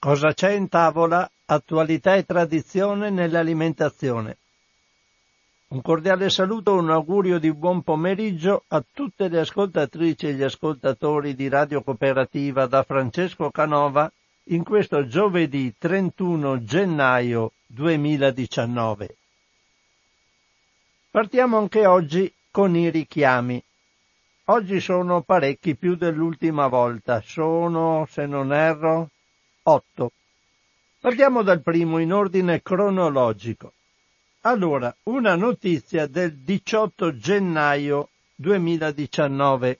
Cosa c'è in tavola? Attualità e tradizione nell'alimentazione. Un cordiale saluto, un augurio di buon pomeriggio a tutte le ascoltatrici e gli ascoltatori di Radio Cooperativa da Francesco Canova in questo giovedì 31 gennaio 2019. Partiamo anche oggi con i richiami. Oggi sono parecchi più dell'ultima volta, sono, se non erro, 8. Partiamo dal primo in ordine cronologico. Allora, una notizia del 18 gennaio 2019.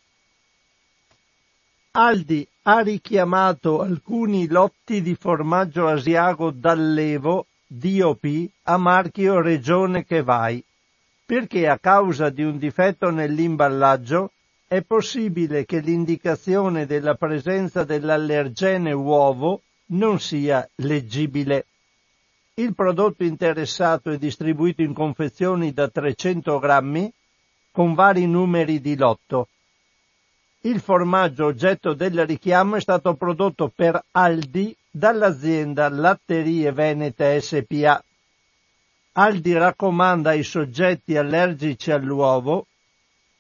Aldi ha richiamato alcuni lotti di formaggio asiago d'allevo DOP a marchio Regione che vai, perché a causa di un difetto nell'imballaggio è possibile che l'indicazione della presenza dell'allergene uovo non sia leggibile. Il prodotto interessato è distribuito in confezioni da 300 grammi con vari numeri di lotto. Il formaggio oggetto del richiamo è stato prodotto per Aldi dall'azienda Latterie Venete SPA. Aldi raccomanda ai soggetti allergici all'uovo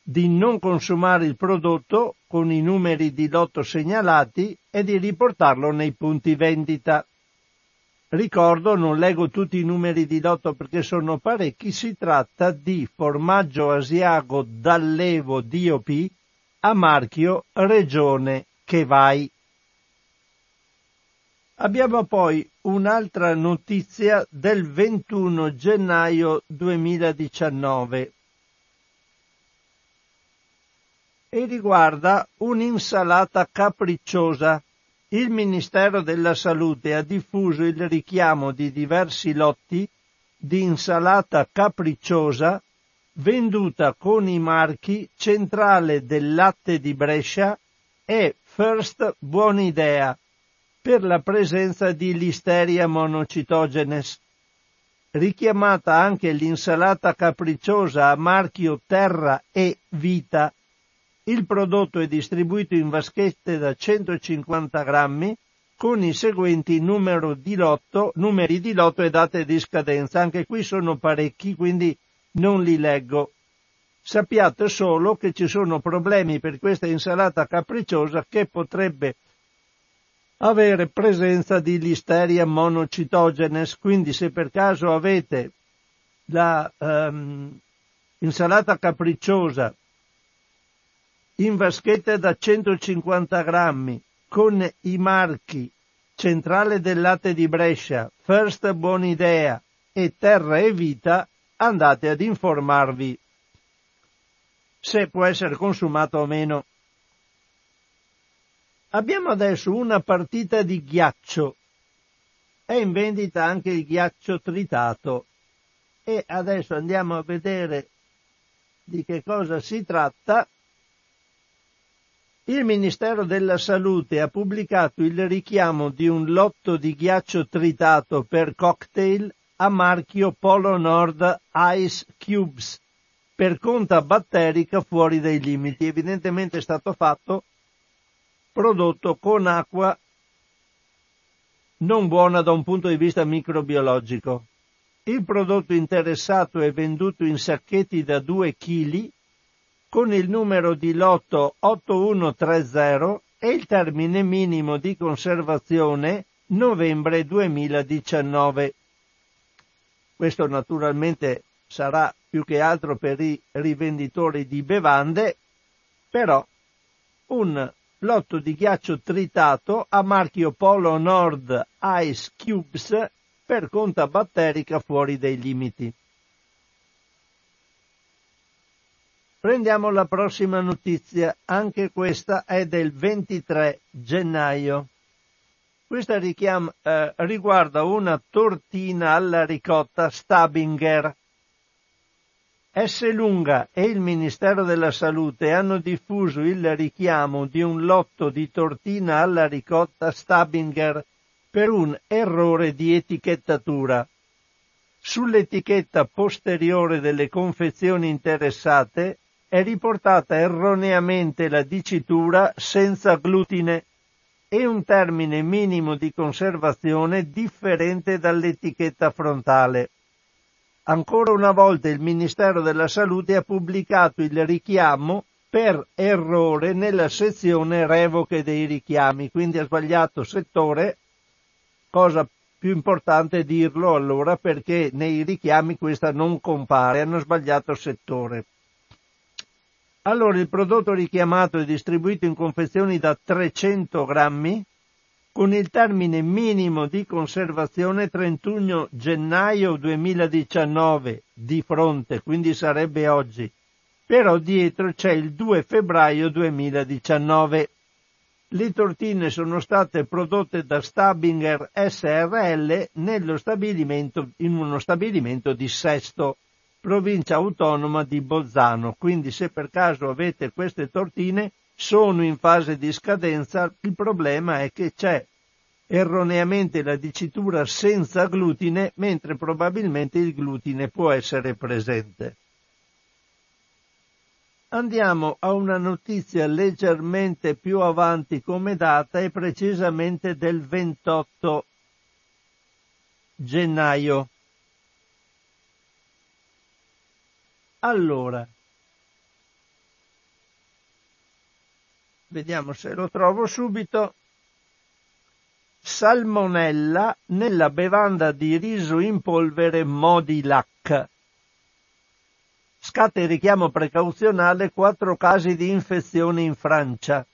di non consumare il prodotto con i numeri di lotto segnalati e di riportarlo nei punti vendita. Ricordo, non leggo tutti i numeri di lotto perché sono parecchi, si tratta di formaggio asiago d'allevo DOP a marchio Regione che vai. Abbiamo poi un'altra notizia del 21 gennaio 2019 e riguarda un'insalata capricciosa. Il Ministero della Salute ha diffuso il richiamo di diversi lotti di insalata capricciosa venduta con i marchi Centrale del Latte di Brescia e First Buonidea per la presenza di Listeria monocitogenes. Richiamata anche l'insalata capricciosa a marchio Terra e Vita il prodotto è distribuito in vaschette da 150 grammi con i seguenti di lotto, numeri di lotto e date di scadenza. Anche qui sono parecchi, quindi non li leggo. Sappiate solo che ci sono problemi per questa insalata capricciosa che potrebbe avere presenza di listeria monocitogenes, quindi se per caso avete la um, insalata capricciosa in vaschette da 150 grammi con i marchi Centrale del Latte di Brescia, First Buonidea e Terra e Vita, andate ad informarvi se può essere consumato o meno. Abbiamo adesso una partita di ghiaccio. È in vendita anche il ghiaccio tritato. E adesso andiamo a vedere di che cosa si tratta. Il Ministero della Salute ha pubblicato il richiamo di un lotto di ghiaccio tritato per cocktail a marchio Polo Nord Ice Cubes per conta batterica fuori dai limiti. Evidentemente è stato fatto prodotto con acqua non buona da un punto di vista microbiologico. Il prodotto interessato è venduto in sacchetti da 2 kg con il numero di lotto 8130 e il termine minimo di conservazione novembre 2019. Questo naturalmente sarà più che altro per i rivenditori di bevande, però un lotto di ghiaccio tritato a marchio Polo Nord Ice Cubes per conta batterica fuori dai limiti. Prendiamo la prossima notizia, anche questa è del 23 gennaio. Questa richiam, eh, riguarda una tortina alla ricotta Stabinger. S. Lunga e il Ministero della Salute hanno diffuso il richiamo di un lotto di tortina alla ricotta Stabinger per un errore di etichettatura. Sull'etichetta posteriore delle confezioni interessate è riportata erroneamente la dicitura senza glutine. e un termine minimo di conservazione differente dall'etichetta frontale. Ancora una volta il Ministero della Salute ha pubblicato il richiamo per errore nella sezione revoche dei richiami, quindi ha sbagliato settore, cosa più importante dirlo allora perché nei richiami questa non compare, hanno sbagliato settore. Allora il prodotto richiamato è distribuito in confezioni da 300 grammi con il termine minimo di conservazione 31 gennaio 2019 di fronte, quindi sarebbe oggi, però dietro c'è il 2 febbraio 2019. Le tortine sono state prodotte da Stabinger SRL nello stabilimento, in uno stabilimento di Sesto provincia autonoma di Bolzano. Quindi se per caso avete queste tortine sono in fase di scadenza, il problema è che c'è erroneamente la dicitura senza glutine, mentre probabilmente il glutine può essere presente. Andiamo a una notizia leggermente più avanti come data e precisamente del 28 gennaio. Allora, vediamo se lo trovo subito. Salmonella nella bevanda di riso in polvere Modilac. Scatta il richiamo precauzionale quattro casi di infezione in Francia.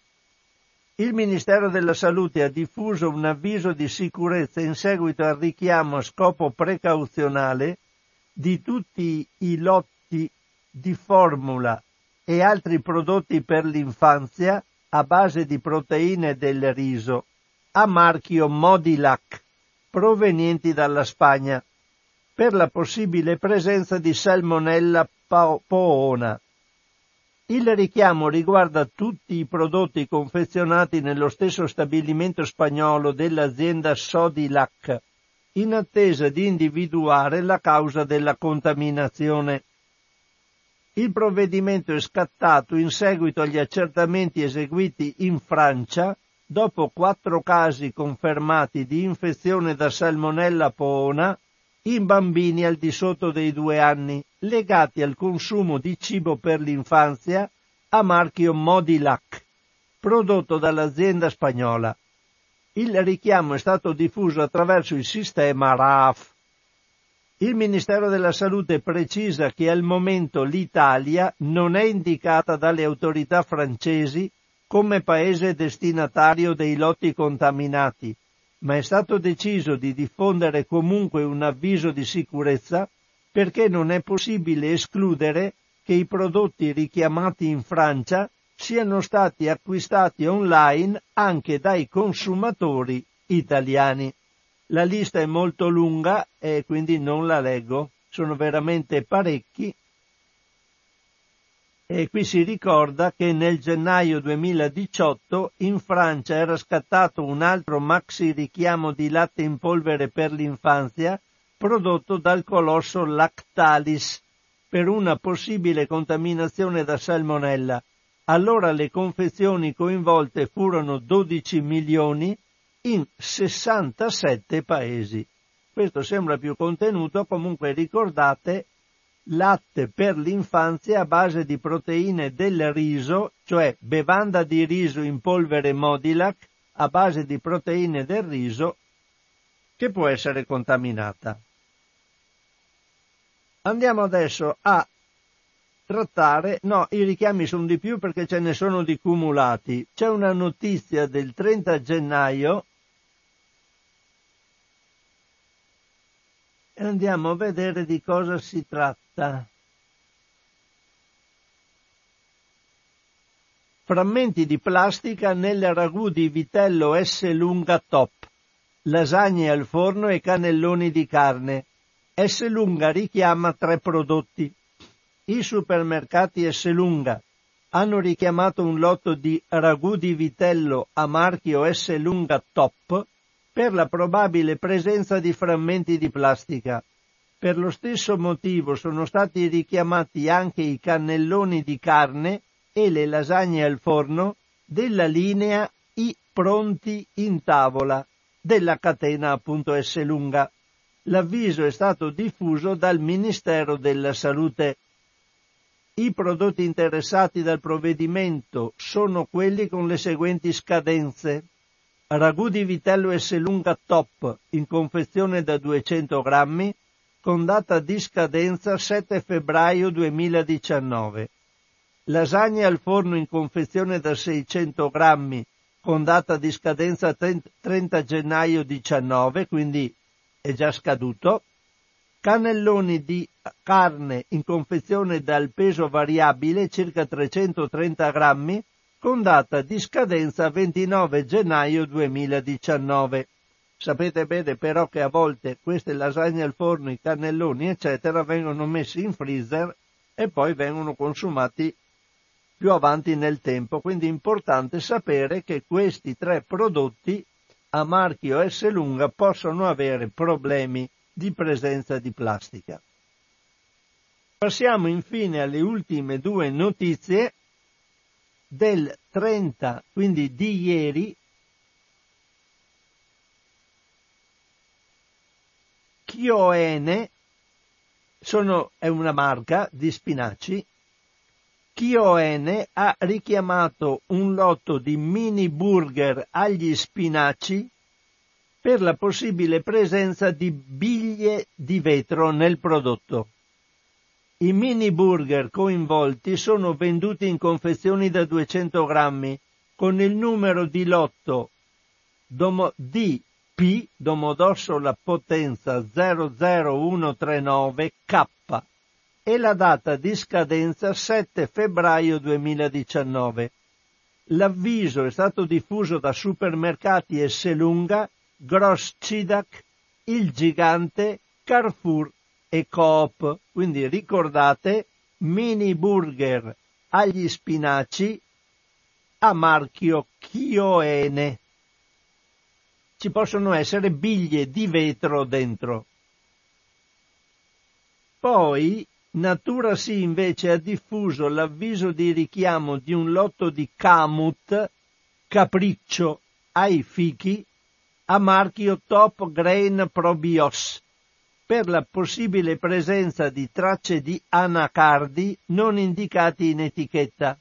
Il Ministero della Salute ha diffuso un avviso di sicurezza in seguito al richiamo a scopo precauzionale di tutti i lotti di formula e altri prodotti per l'infanzia a base di proteine del riso a marchio Modilac provenienti dalla Spagna per la possibile presenza di Salmonella poona. Il richiamo riguarda tutti i prodotti confezionati nello stesso stabilimento spagnolo dell'azienda Sodilac, in attesa di individuare la causa della contaminazione. Il provvedimento è scattato in seguito agli accertamenti eseguiti in Francia dopo quattro casi confermati di infezione da salmonella poona in bambini al di sotto dei due anni, legati al consumo di cibo per l'infanzia a marchio Modilac, prodotto dall'azienda spagnola. Il richiamo è stato diffuso attraverso il sistema RAF. Il Ministero della Salute precisa che al momento l'Italia non è indicata dalle autorità francesi come paese destinatario dei lotti contaminati, ma è stato deciso di diffondere comunque un avviso di sicurezza perché non è possibile escludere che i prodotti richiamati in Francia siano stati acquistati online anche dai consumatori italiani. La lista è molto lunga e quindi non la leggo, sono veramente parecchi. E qui si ricorda che nel gennaio 2018 in Francia era scattato un altro maxi richiamo di latte in polvere per l'infanzia prodotto dal colosso Lactalis per una possibile contaminazione da salmonella. Allora le confezioni coinvolte furono 12 milioni in 67 paesi. Questo sembra più contenuto, comunque ricordate latte per l'infanzia a base di proteine del riso, cioè bevanda di riso in polvere Modilac a base di proteine del riso che può essere contaminata. Andiamo adesso a trattare, no, i richiami sono di più perché ce ne sono di cumulati. C'è una notizia del 30 gennaio e andiamo a vedere di cosa si tratta. Frammenti di plastica nel ragù di vitello S lunga top, lasagne al forno e cannelloni di carne. S lunga richiama tre prodotti. I supermercati S lunga hanno richiamato un lotto di ragù di vitello a marchio S lunga top per la probabile presenza di frammenti di plastica. Per lo stesso motivo sono stati richiamati anche i cannelloni di carne e le lasagne al forno della linea pronti in tavola della catena appunto Esselunga. L'avviso è stato diffuso dal Ministero della Salute. I prodotti interessati dal provvedimento sono quelli con le seguenti scadenze. Ragù di vitello Esselunga Top in confezione da 200 grammi con data di scadenza 7 febbraio 2019. Lasagne al forno in confezione da 600 grammi con data di scadenza 30 gennaio 19, quindi è già scaduto. Cannelloni di carne in confezione dal peso variabile circa 330 grammi con data di scadenza 29 gennaio 2019. Sapete bene però che a volte queste lasagne al forno, i cannelloni eccetera vengono messi in freezer e poi vengono consumati più avanti nel tempo, quindi è importante sapere che questi tre prodotti a marchio S lunga possono avere problemi di presenza di plastica. Passiamo infine alle ultime due notizie del 30, quindi di ieri, Chioene sono, è una marca di spinaci Chioene ha richiamato un lotto di mini burger agli spinaci per la possibile presenza di biglie di vetro nel prodotto. I mini burger coinvolti sono venduti in confezioni da 200 grammi con il numero di lotto domo, DP Domodossola Potenza 00139K e la data di scadenza 7 febbraio 2019. L'avviso è stato diffuso da supermercati Esselunga, Gross Cidac, Il Gigante, Carrefour e Coop. Quindi ricordate mini burger agli spinaci a marchio Chioene. Ci possono essere biglie di vetro dentro. Poi Natura sì invece ha diffuso l'avviso di richiamo di un lotto di Camut, capriccio, ai fichi, a marchio Top Grain Probios, per la possibile presenza di tracce di anacardi non indicati in etichetta.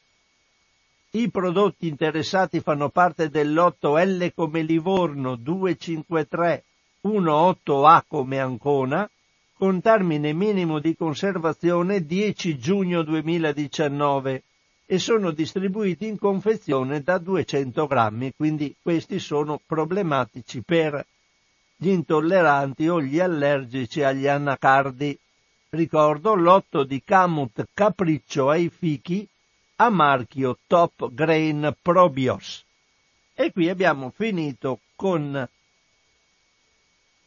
I prodotti interessati fanno parte del lotto L come Livorno 253 18A come Ancona, con termine minimo di conservazione 10 giugno 2019 e sono distribuiti in confezione da 200 grammi, quindi questi sono problematici per gli intolleranti o gli allergici agli anacardi. Ricordo l'otto di Camut Capriccio ai fichi a marchio Top Grain Probios. E qui abbiamo finito con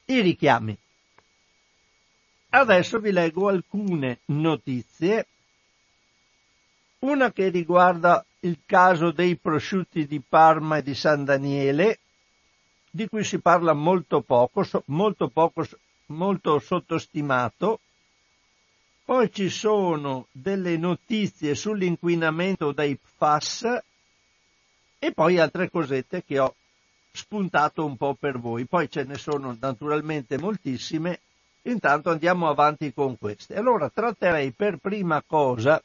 i richiami. Adesso vi leggo alcune notizie. Una che riguarda il caso dei prosciutti di Parma e di San Daniele, di cui si parla molto poco, molto poco, molto sottostimato. Poi ci sono delle notizie sull'inquinamento dei PFAS e poi altre cosette che ho spuntato un po' per voi. Poi ce ne sono naturalmente moltissime Intanto andiamo avanti con queste. Allora tratterei per prima cosa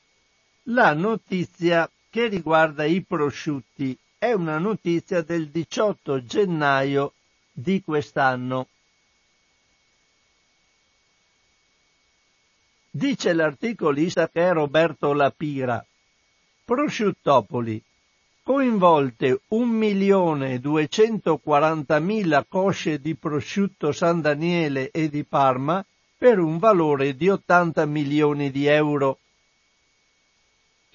la notizia che riguarda i prosciutti. È una notizia del 18 gennaio di quest'anno. Dice l'articolista che è Roberto Lapira. Prosciuttopoli coinvolte 1.240.000 cosce di prosciutto San Daniele e di Parma per un valore di 80 milioni di euro.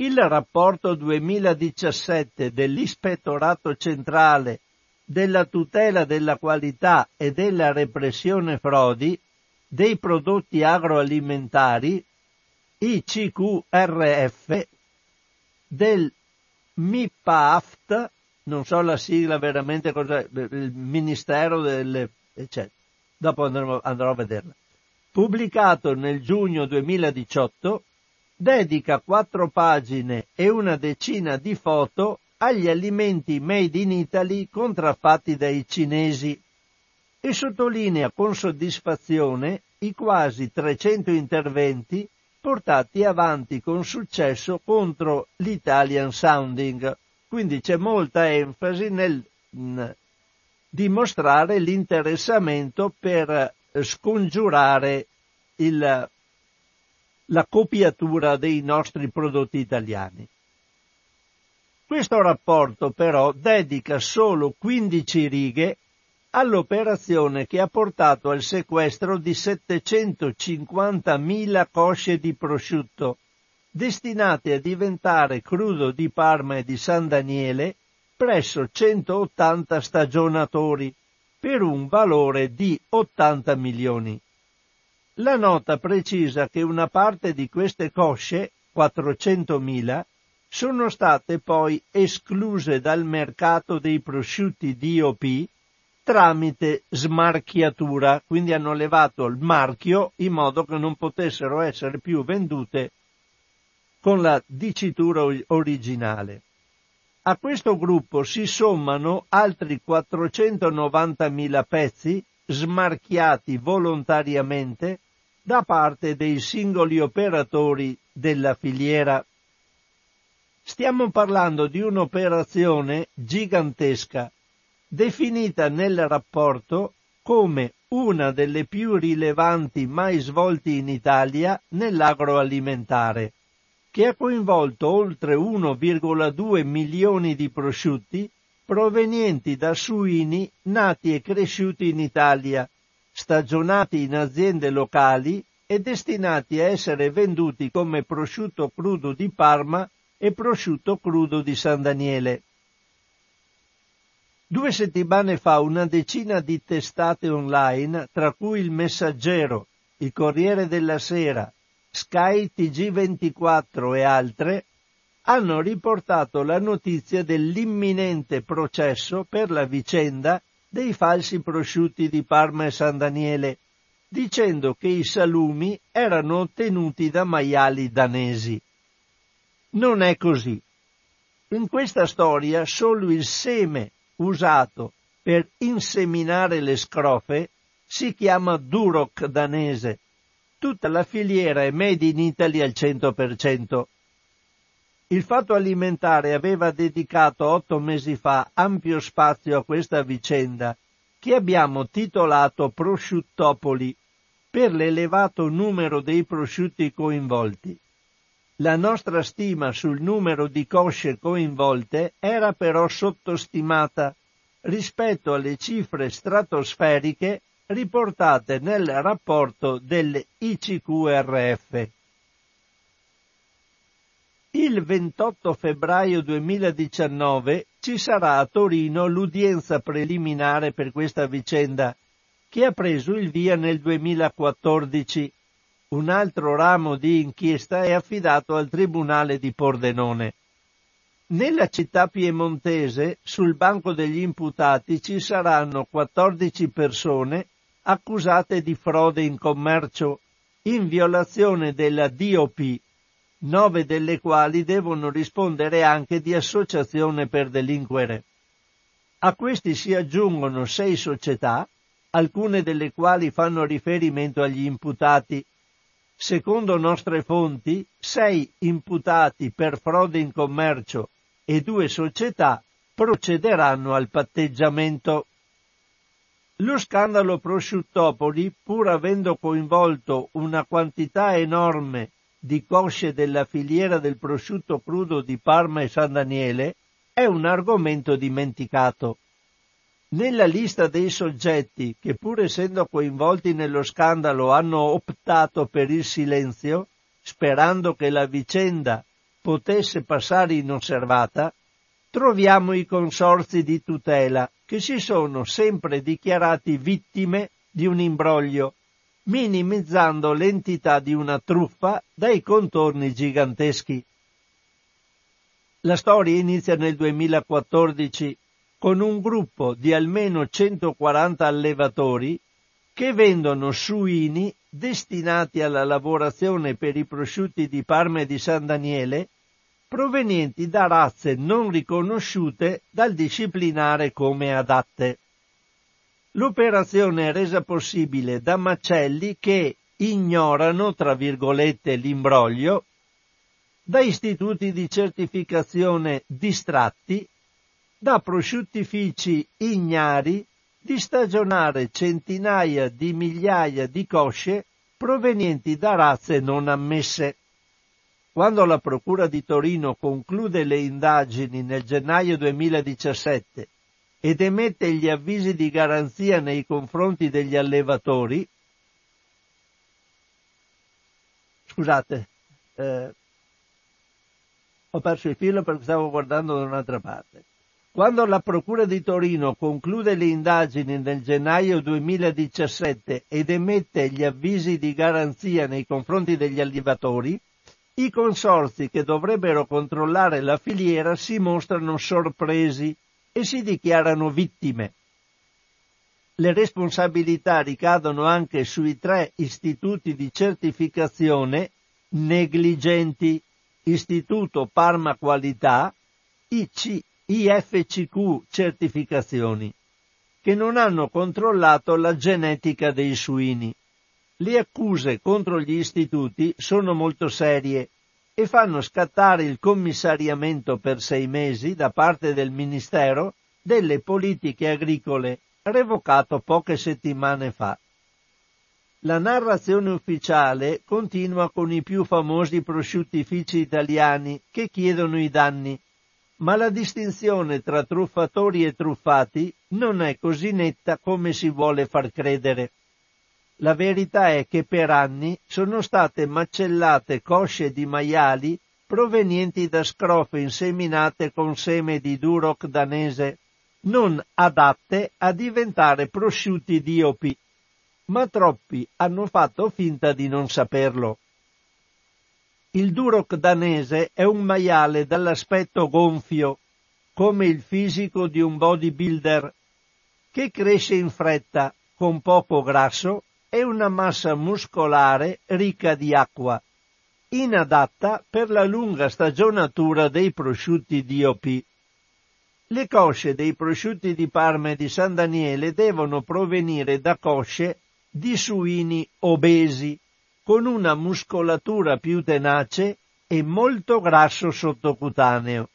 Il rapporto 2017 dell'Ispettorato centrale della tutela della qualità e della repressione frodi dei prodotti agroalimentari ICQRF del MIPAFT, non so la sigla veramente cosa, il Ministero delle, eccetera. Dopo andrò, andrò a vederla. Pubblicato nel giugno 2018, dedica quattro pagine e una decina di foto agli alimenti made in Italy contraffatti dai cinesi e sottolinea con soddisfazione i quasi 300 interventi portati avanti con successo contro l'Italian Sounding. Quindi c'è molta enfasi nel mh, dimostrare l'interessamento per scongiurare il, la copiatura dei nostri prodotti italiani. Questo rapporto però dedica solo 15 righe all'operazione che ha portato al sequestro di 750.000 cosce di prosciutto, destinate a diventare crudo di Parma e di San Daniele presso 180 stagionatori, per un valore di 80 milioni. La nota precisa che una parte di queste cosce, 400.000, sono state poi escluse dal mercato dei prosciutti DOP tramite smarchiatura, quindi hanno levato il marchio in modo che non potessero essere più vendute con la dicitura originale. A questo gruppo si sommano altri 490.000 pezzi smarchiati volontariamente da parte dei singoli operatori della filiera. Stiamo parlando di un'operazione gigantesca definita nel rapporto come una delle più rilevanti mai svolti in Italia nell'agroalimentare, che ha coinvolto oltre 1,2 milioni di prosciutti provenienti da suini nati e cresciuti in Italia, stagionati in aziende locali e destinati a essere venduti come prosciutto crudo di Parma e prosciutto crudo di San Daniele. Due settimane fa una decina di testate online, tra cui il Messaggero, il Corriere della Sera, Sky TG24 e altre, hanno riportato la notizia dell'imminente processo per la vicenda dei falsi prosciutti di Parma e San Daniele, dicendo che i salumi erano ottenuti da maiali danesi. Non è così. In questa storia solo il seme usato per inseminare le scrofe si chiama Duroc danese. Tutta la filiera è made in Italy al 100%. Il Fatto Alimentare aveva dedicato otto mesi fa ampio spazio a questa vicenda, che abbiamo titolato Prosciuttopoli, per l'elevato numero dei prosciutti coinvolti. La nostra stima sul numero di cosce coinvolte era però sottostimata rispetto alle cifre stratosferiche riportate nel rapporto dell'ICQRF. Il 28 febbraio 2019 ci sarà a Torino l'udienza preliminare per questa vicenda, che ha preso il via nel 2014 un altro ramo di inchiesta è affidato al Tribunale di Pordenone. Nella città piemontese, sul banco degli imputati, ci saranno 14 persone accusate di frode in commercio in violazione della DOP, nove delle quali devono rispondere anche di associazione per delinquere. A questi si aggiungono sei società, alcune delle quali fanno riferimento agli imputati Secondo nostre fonti, sei imputati per frode in commercio e due società procederanno al patteggiamento. Lo scandalo prosciuttopoli, pur avendo coinvolto una quantità enorme di cosce della filiera del prosciutto crudo di Parma e San Daniele, è un argomento dimenticato. Nella lista dei soggetti che pur essendo coinvolti nello scandalo hanno optato per il silenzio, sperando che la vicenda potesse passare inosservata, troviamo i consorzi di tutela che si sono sempre dichiarati vittime di un imbroglio, minimizzando l'entità di una truffa dai contorni giganteschi. La storia inizia nel 2014 con un gruppo di almeno 140 allevatori che vendono suini destinati alla lavorazione per i prosciutti di Parma e di San Daniele provenienti da razze non riconosciute dal disciplinare come adatte. L'operazione è resa possibile da macelli che ignorano, tra virgolette, l'imbroglio, da istituti di certificazione distratti, da prosciuttifici ignari di stagionare centinaia di migliaia di cosce provenienti da razze non ammesse. Quando la Procura di Torino conclude le indagini nel gennaio 2017 ed emette gli avvisi di garanzia nei confronti degli allevatori, scusate, eh, ho perso il filo perché stavo guardando da un'altra parte. Quando la Procura di Torino conclude le indagini nel gennaio 2017 ed emette gli avvisi di garanzia nei confronti degli allevatori, i consorzi che dovrebbero controllare la filiera si mostrano sorpresi e si dichiarano vittime. Le responsabilità ricadono anche sui tre istituti di certificazione negligenti, Istituto Parma Qualità, IC, IFCQ Certificazioni, che non hanno controllato la genetica dei suini. Le accuse contro gli istituti sono molto serie e fanno scattare il commissariamento per sei mesi da parte del Ministero delle politiche agricole, revocato poche settimane fa. La narrazione ufficiale continua con i più famosi prosciuttifici italiani che chiedono i danni, ma la distinzione tra truffatori e truffati non è così netta come si vuole far credere. La verità è che per anni sono state macellate cosce di maiali provenienti da scrofe inseminate con seme di duroc danese, non adatte a diventare prosciutti DOP, ma troppi hanno fatto finta di non saperlo. Il duroc danese è un maiale dall'aspetto gonfio, come il fisico di un bodybuilder, che cresce in fretta, con poco grasso è una massa muscolare ricca di acqua, inadatta per la lunga stagionatura dei prosciutti DOP. Le cosce dei prosciutti di Parma e di San Daniele devono provenire da cosce di suini obesi, con una muscolatura più tenace e molto grasso sottocutaneo.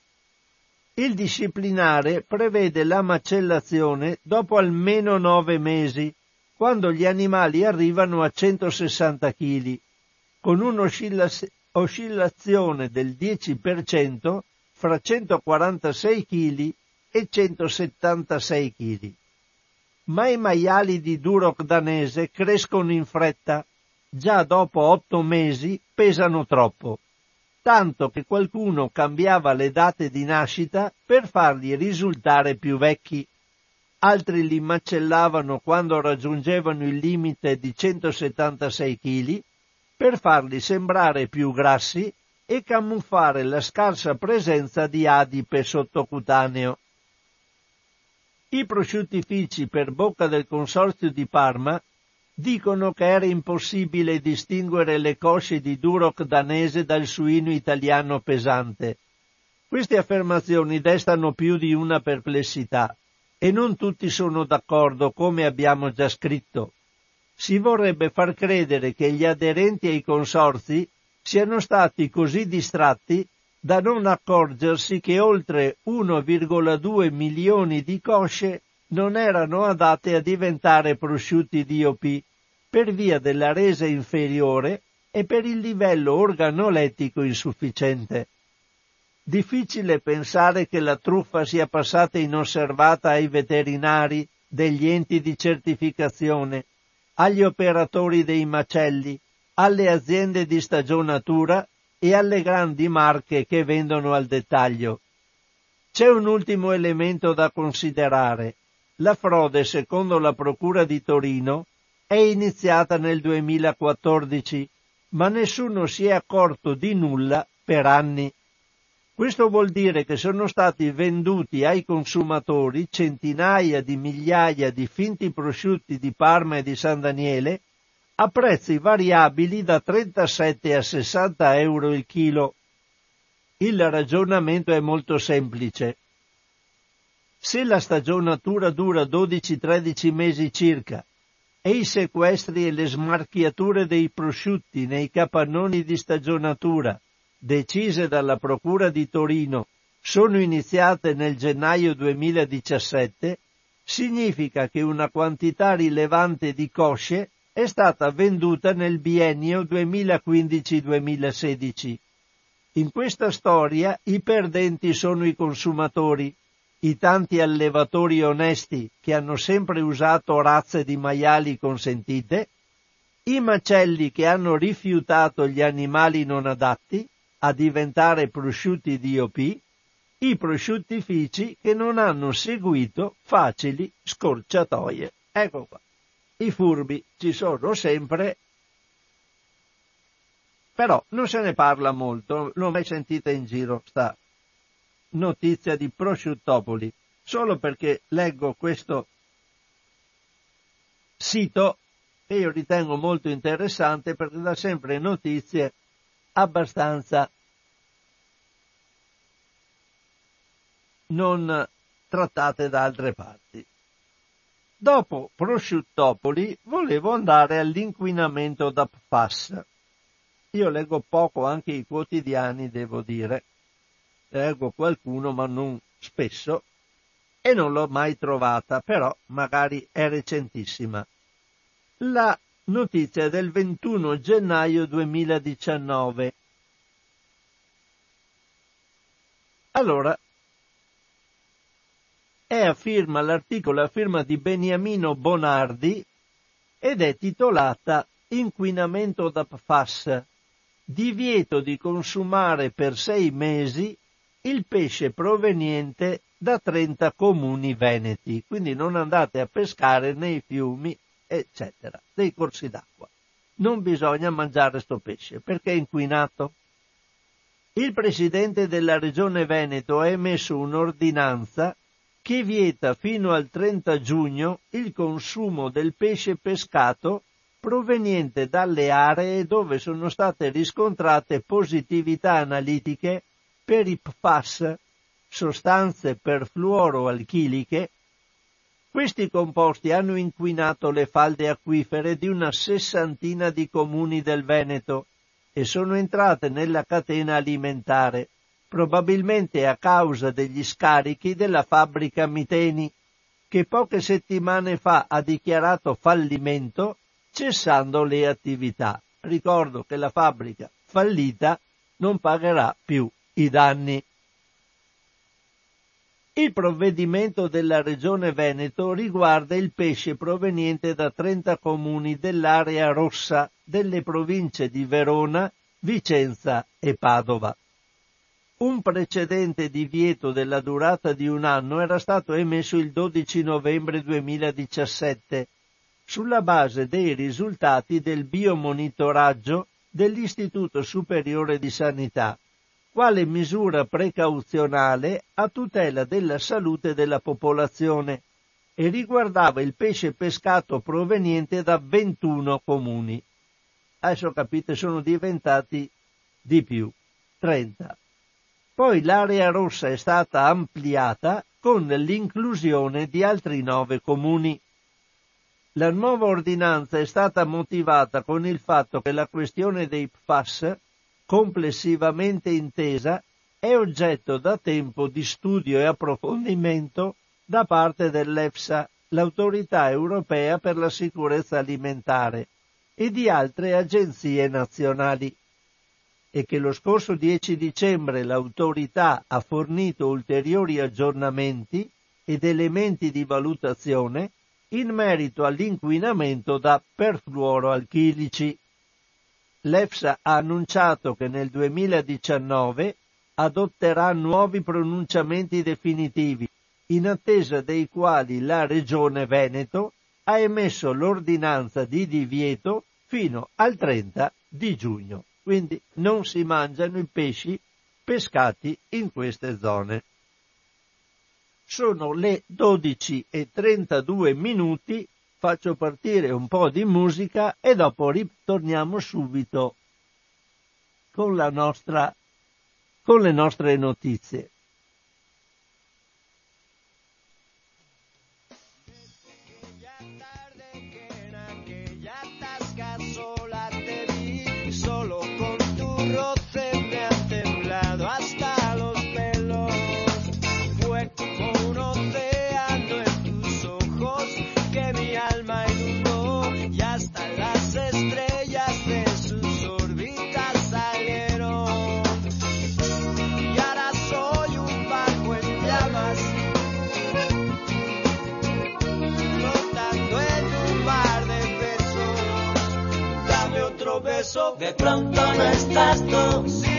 Il disciplinare prevede la macellazione dopo almeno nove mesi, quando gli animali arrivano a 160 kg, con un'oscillazione del 10% fra 146 kg e 176 kg. Ma i maiali di Duroc danese crescono in fretta, già dopo otto mesi pesano troppo, tanto che qualcuno cambiava le date di nascita per farli risultare più vecchi altri li macellavano quando raggiungevano il limite di 176 kg per farli sembrare più grassi e camuffare la scarsa presenza di adipe sottocutaneo. I prosciuttifici per bocca del consorzio di Parma dicono che era impossibile distinguere le cosce di Duroc danese dal suino italiano pesante. Queste affermazioni destano più di una perplessità e non tutti sono d'accordo come abbiamo già scritto. Si vorrebbe far credere che gli aderenti ai consorzi siano stati così distratti da non accorgersi che oltre 1,2 milioni di cosce non erano adatte a diventare prosciutti DOP per via della resa inferiore e per il livello organolettico insufficiente. Difficile pensare che la truffa sia passata inosservata ai veterinari degli enti di certificazione, agli operatori dei macelli, alle aziende di stagionatura e alle grandi marche che vendono al dettaglio. C'è un ultimo elemento da considerare. La frode, secondo la Procura di Torino, è iniziata nel 2014, ma nessuno si è accorto di nulla per anni. Questo vuol dire che sono stati venduti ai consumatori centinaia di migliaia di finti prosciutti di Parma e di San Daniele a prezzi variabili da 37 a 60 euro il chilo. Il ragionamento è molto semplice. Se la stagionatura dura 12-13 mesi circa e i sequestri e le smarchiature dei prosciutti nei capannoni di stagionatura decise dalla Procura di Torino sono iniziate nel gennaio 2017, significa che una quantità rilevante di cosce è stata venduta nel biennio 2015-2016. In questa storia i perdenti sono i consumatori, i tanti allevatori onesti che hanno sempre usato razze di maiali consentite, i macelli che hanno rifiutato gli animali non adatti a diventare prosciutti DOP, i prosciuttifici che non hanno seguito facili scorciatoie. Ecco qua. I furbi ci sono sempre, però non se ne parla molto, l'ho mai sentita in giro sta notizia di prosciuttopoli, solo perché leggo questo sito che io ritengo molto interessante perché dà sempre notizie abbastanza non trattate da altre parti. Dopo prosciuttopoli volevo andare all'inquinamento da PFAS. Io leggo poco anche i quotidiani, devo dire. Leggo qualcuno, ma non spesso, e non l'ho mai trovata, però magari è recentissima. La notizia del 21 gennaio 2019. Allora, è a firma, l'articolo a firma di Beniamino Bonardi ed è titolata Inquinamento da PFAS. Divieto di consumare per sei mesi il pesce proveniente da 30 comuni veneti, quindi non andate a pescare nei fiumi, eccetera, nei corsi d'acqua. Non bisogna mangiare sto pesce perché è inquinato. Il presidente della regione Veneto ha emesso un'ordinanza che vieta fino al 30 giugno il consumo del pesce pescato proveniente dalle aree dove sono state riscontrate positività analitiche per i PFAS, sostanze perfluoroalchiliche. Questi composti hanno inquinato le falde acquifere di una sessantina di comuni del Veneto e sono entrate nella catena alimentare probabilmente a causa degli scarichi della fabbrica Miteni, che poche settimane fa ha dichiarato fallimento cessando le attività. Ricordo che la fabbrica fallita non pagherà più i danni. Il provvedimento della Regione Veneto riguarda il pesce proveniente da 30 comuni dell'area rossa delle province di Verona, Vicenza e Padova. Un precedente divieto della durata di un anno era stato emesso il 12 novembre 2017 sulla base dei risultati del biomonitoraggio dell'Istituto Superiore di Sanità, quale misura precauzionale a tutela della salute della popolazione e riguardava il pesce pescato proveniente da 21 comuni. Adesso capite sono diventati di più, 30. Poi l'area rossa è stata ampliata con l'inclusione di altri nove comuni. La nuova ordinanza è stata motivata con il fatto che la questione dei PFAS, complessivamente intesa, è oggetto da tempo di studio e approfondimento da parte dell'EFSA, l'autorità europea per la sicurezza alimentare, e di altre agenzie nazionali e che lo scorso 10 dicembre l'autorità ha fornito ulteriori aggiornamenti ed elementi di valutazione in merito all'inquinamento da perfluoroalchilici. L'EFSA ha annunciato che nel 2019 adotterà nuovi pronunciamenti definitivi, in attesa dei quali la Regione Veneto ha emesso l'ordinanza di divieto fino al 30 di giugno quindi non si mangiano i pesci pescati in queste zone. Sono le 12 e 32 minuti, faccio partire un po' di musica e dopo ritorniamo subito con nostra con le nostre notizie. De pronto no estás tú.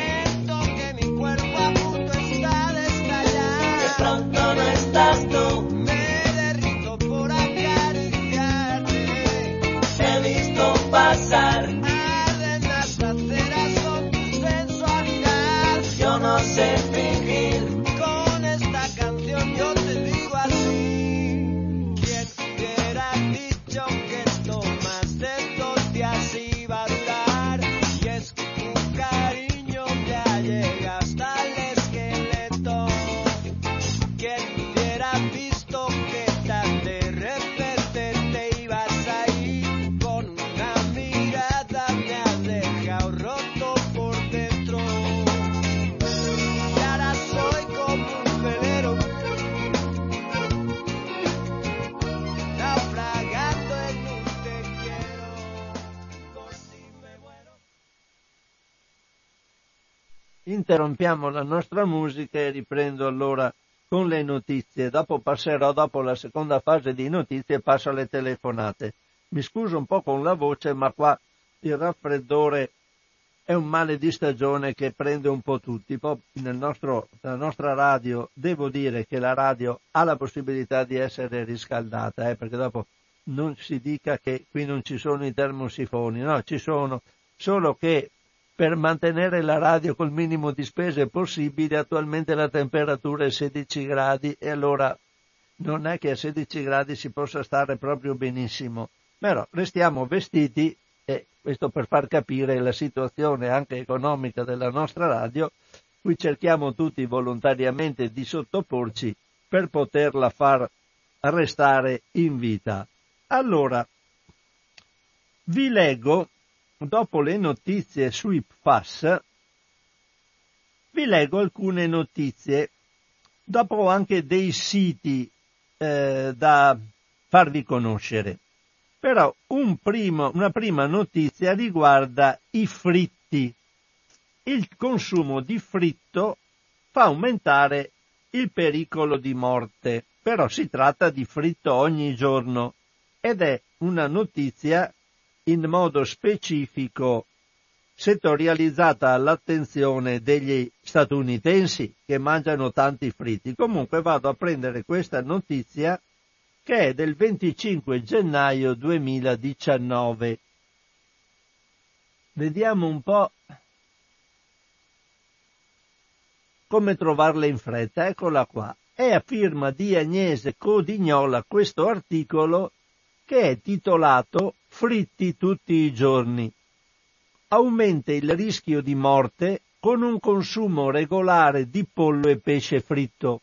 Interrompiamo la nostra musica e riprendo allora con le notizie. Dopo passerò, dopo la seconda fase di notizie, passo alle telefonate. Mi scuso un po' con la voce, ma qua il raffreddore è un male di stagione che prende un po' tutti. Poi nostro, nella nostra radio devo dire che la radio ha la possibilità di essere riscaldata, eh, perché dopo non si dica che qui non ci sono i termosifoni, no, ci sono, solo che per mantenere la radio col minimo di spese possibile attualmente la temperatura è 16 gradi e allora non è che a 16 gradi si possa stare proprio benissimo, però restiamo vestiti e questo per far capire la situazione anche economica della nostra radio, qui cerchiamo tutti volontariamente di sottoporci per poterla far restare in vita. Allora, vi leggo, dopo le notizie sui PFAS, vi leggo alcune notizie, dopo anche dei siti eh, da farvi conoscere. Però un primo, una prima notizia riguarda i fritti. Il consumo di fritto fa aumentare il pericolo di morte, però si tratta di fritto ogni giorno ed è una notizia in modo specifico settorializzata all'attenzione degli statunitensi che mangiano tanti fritti. Comunque vado a prendere questa notizia che è del 25 gennaio 2019. Vediamo un po' come trovarla in fretta. Eccola qua. È a firma di Agnese Codignola questo articolo che è titolato Fritti tutti i giorni. Aumenta il rischio di morte con un consumo regolare di pollo e pesce fritto.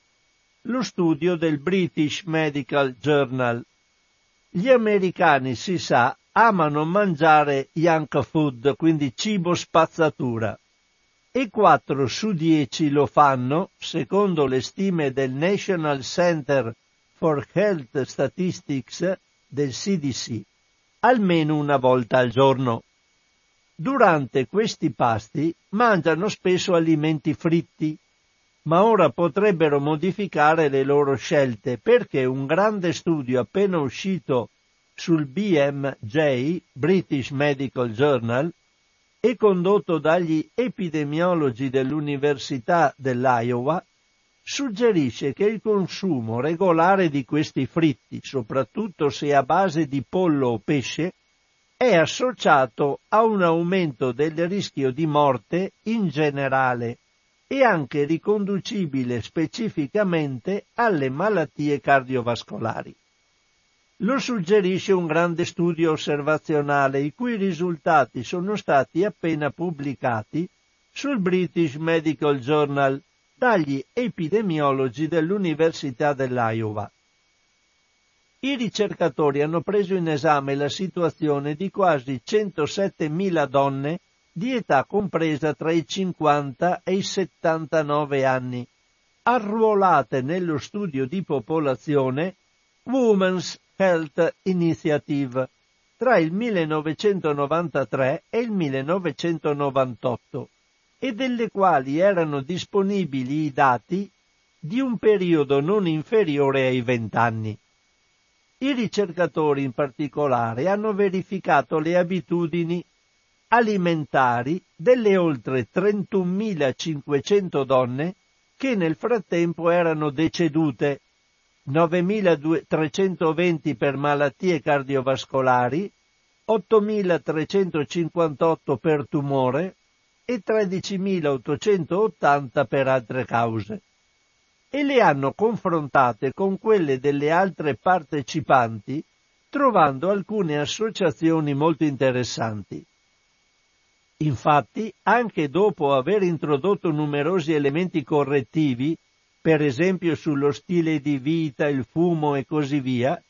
Lo studio del British Medical Journal. Gli americani, si sa, amano mangiare junk food, quindi cibo spazzatura. E 4 su 10 lo fanno, secondo le stime del National Center for Health Statistics del CDC, almeno una volta al giorno. Durante questi pasti mangiano spesso alimenti fritti, ma ora potrebbero modificare le loro scelte perché un grande studio appena uscito sul BMJ, British Medical Journal, e condotto dagli epidemiologi dell'Università dell'Iowa, suggerisce che il consumo regolare di questi fritti, soprattutto se a base di pollo o pesce, è associato a un aumento del rischio di morte in generale e anche riconducibile specificamente alle malattie cardiovascolari. Lo suggerisce un grande studio osservazionale i cui risultati sono stati appena pubblicati sul British Medical Journal dagli epidemiologi dell'Università dell'Iowa. I ricercatori hanno preso in esame la situazione di quasi 107.000 donne di età compresa tra i 50 e i 79 anni, arruolate nello studio di popolazione Women's Health Initiative tra il 1993 e il 1998 e delle quali erano disponibili i dati di un periodo non inferiore ai 20 anni. I ricercatori in particolare hanno verificato le abitudini alimentari delle oltre 31.500 donne che nel frattempo erano decedute, 9.320 per malattie cardiovascolari, 8.358 per tumore e 13.880 per altre cause e le hanno confrontate con quelle delle altre partecipanti, trovando alcune associazioni molto interessanti. Infatti, anche dopo aver introdotto numerosi elementi correttivi, per esempio sullo stile di vita, il fumo e così via,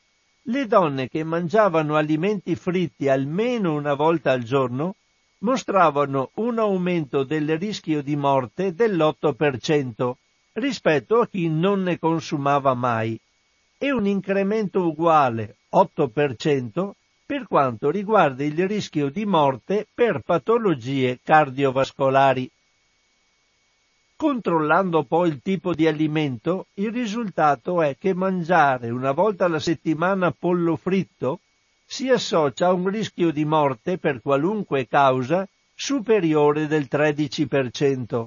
le donne che mangiavano alimenti fritti almeno una volta al giorno mostravano un aumento del rischio di morte dell'8%, rispetto a chi non ne consumava mai e un incremento uguale 8% per quanto riguarda il rischio di morte per patologie cardiovascolari. Controllando poi il tipo di alimento, il risultato è che mangiare una volta alla settimana pollo fritto si associa a un rischio di morte per qualunque causa superiore del 13%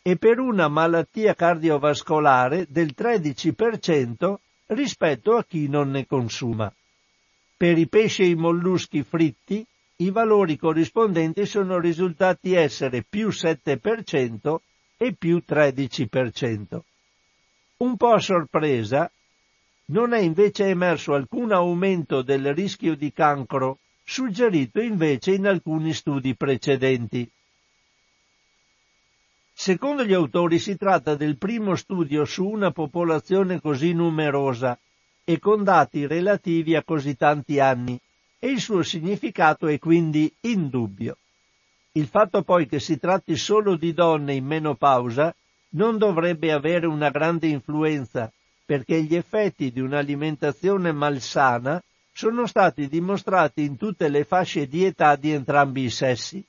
e per una malattia cardiovascolare del 13% rispetto a chi non ne consuma. Per i pesci e i molluschi fritti i valori corrispondenti sono risultati essere più 7% e più 13%. Un po' a sorpresa, non è invece emerso alcun aumento del rischio di cancro, suggerito invece in alcuni studi precedenti. Secondo gli autori si tratta del primo studio su una popolazione così numerosa e con dati relativi a così tanti anni e il suo significato è quindi indubbio. Il fatto poi che si tratti solo di donne in menopausa non dovrebbe avere una grande influenza perché gli effetti di un'alimentazione malsana sono stati dimostrati in tutte le fasce di età di entrambi i sessi.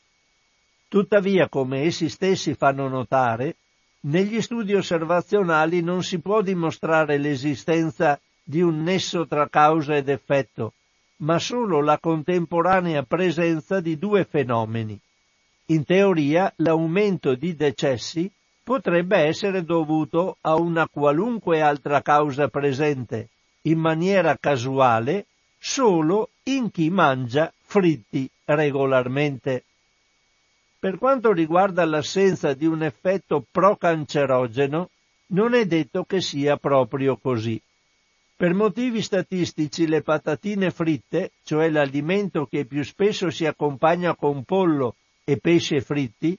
Tuttavia, come essi stessi fanno notare, negli studi osservazionali non si può dimostrare l'esistenza di un nesso tra causa ed effetto, ma solo la contemporanea presenza di due fenomeni. In teoria l'aumento di decessi potrebbe essere dovuto a una qualunque altra causa presente, in maniera casuale, solo in chi mangia fritti regolarmente. Per quanto riguarda l'assenza di un effetto procancerogeno, non è detto che sia proprio così. Per motivi statistici le patatine fritte, cioè l'alimento che più spesso si accompagna con pollo e pesce fritti,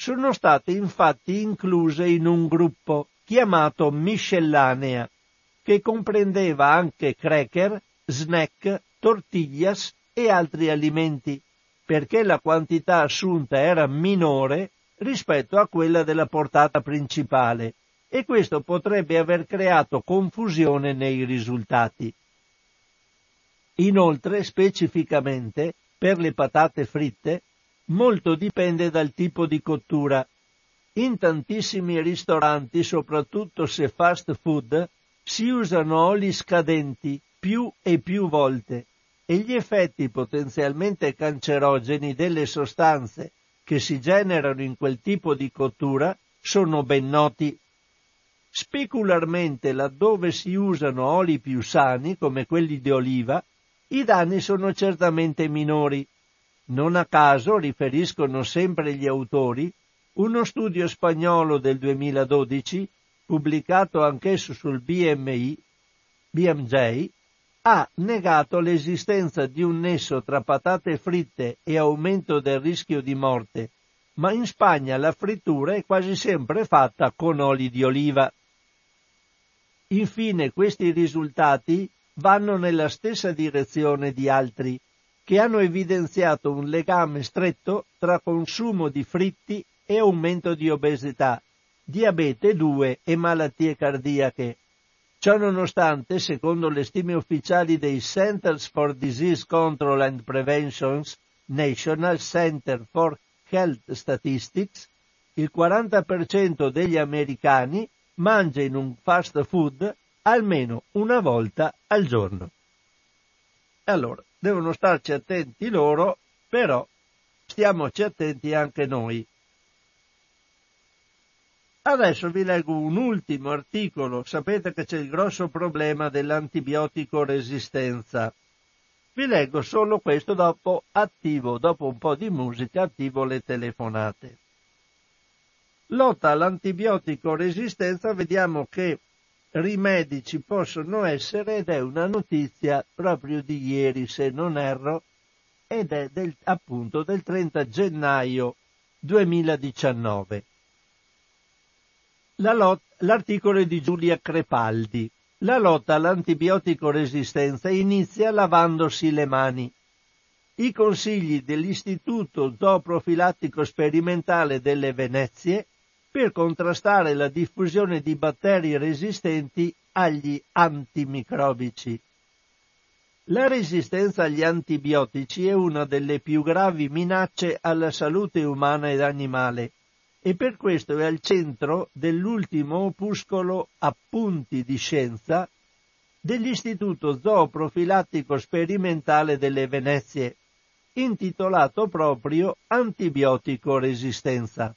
sono state infatti incluse in un gruppo chiamato miscellanea, che comprendeva anche cracker, snack, tortiglias e altri alimenti, perché la quantità assunta era minore rispetto a quella della portata principale e questo potrebbe aver creato confusione nei risultati. Inoltre, specificamente, per le patate fritte, molto dipende dal tipo di cottura. In tantissimi ristoranti, soprattutto se fast food, si usano oli scadenti più e più volte e gli effetti potenzialmente cancerogeni delle sostanze che si generano in quel tipo di cottura sono ben noti. Specularmente laddove si usano oli più sani, come quelli di oliva, i danni sono certamente minori. Non a caso riferiscono sempre gli autori uno studio spagnolo del 2012, pubblicato anch'esso sul BMI, BMJ, ha negato l'esistenza di un nesso tra patate fritte e aumento del rischio di morte, ma in Spagna la frittura è quasi sempre fatta con oli di oliva. Infine questi risultati vanno nella stessa direzione di altri, che hanno evidenziato un legame stretto tra consumo di fritti e aumento di obesità, diabete 2 e malattie cardiache. Ciò nonostante, secondo le stime ufficiali dei Centers for Disease Control and Prevention, National Center for Health Statistics, il 40% degli americani mangia in un fast food almeno una volta al giorno. Allora, devono starci attenti loro, però stiamoci attenti anche noi. Adesso vi leggo un ultimo articolo, sapete che c'è il grosso problema dell'antibiotico resistenza. Vi leggo solo questo dopo attivo, dopo un po' di musica, attivo le telefonate. Lotta all'antibiotico resistenza, vediamo che rimedi ci possono essere ed è una notizia proprio di ieri, se non erro, ed è del, appunto del 30 gennaio 2019. La lot- l'articolo è di Giulia Crepaldi. La lotta all'antibiotico resistenza inizia lavandosi le mani. I consigli dell'Istituto Zooprofilattico Sperimentale delle Venezie per contrastare la diffusione di batteri resistenti agli antimicrobici. La resistenza agli antibiotici è una delle più gravi minacce alla salute umana ed animale e per questo è al centro dell'ultimo opuscolo Appunti di scienza dell'Istituto Zooprofilattico Sperimentale delle Venezie, intitolato proprio Antibiotico Resistenza.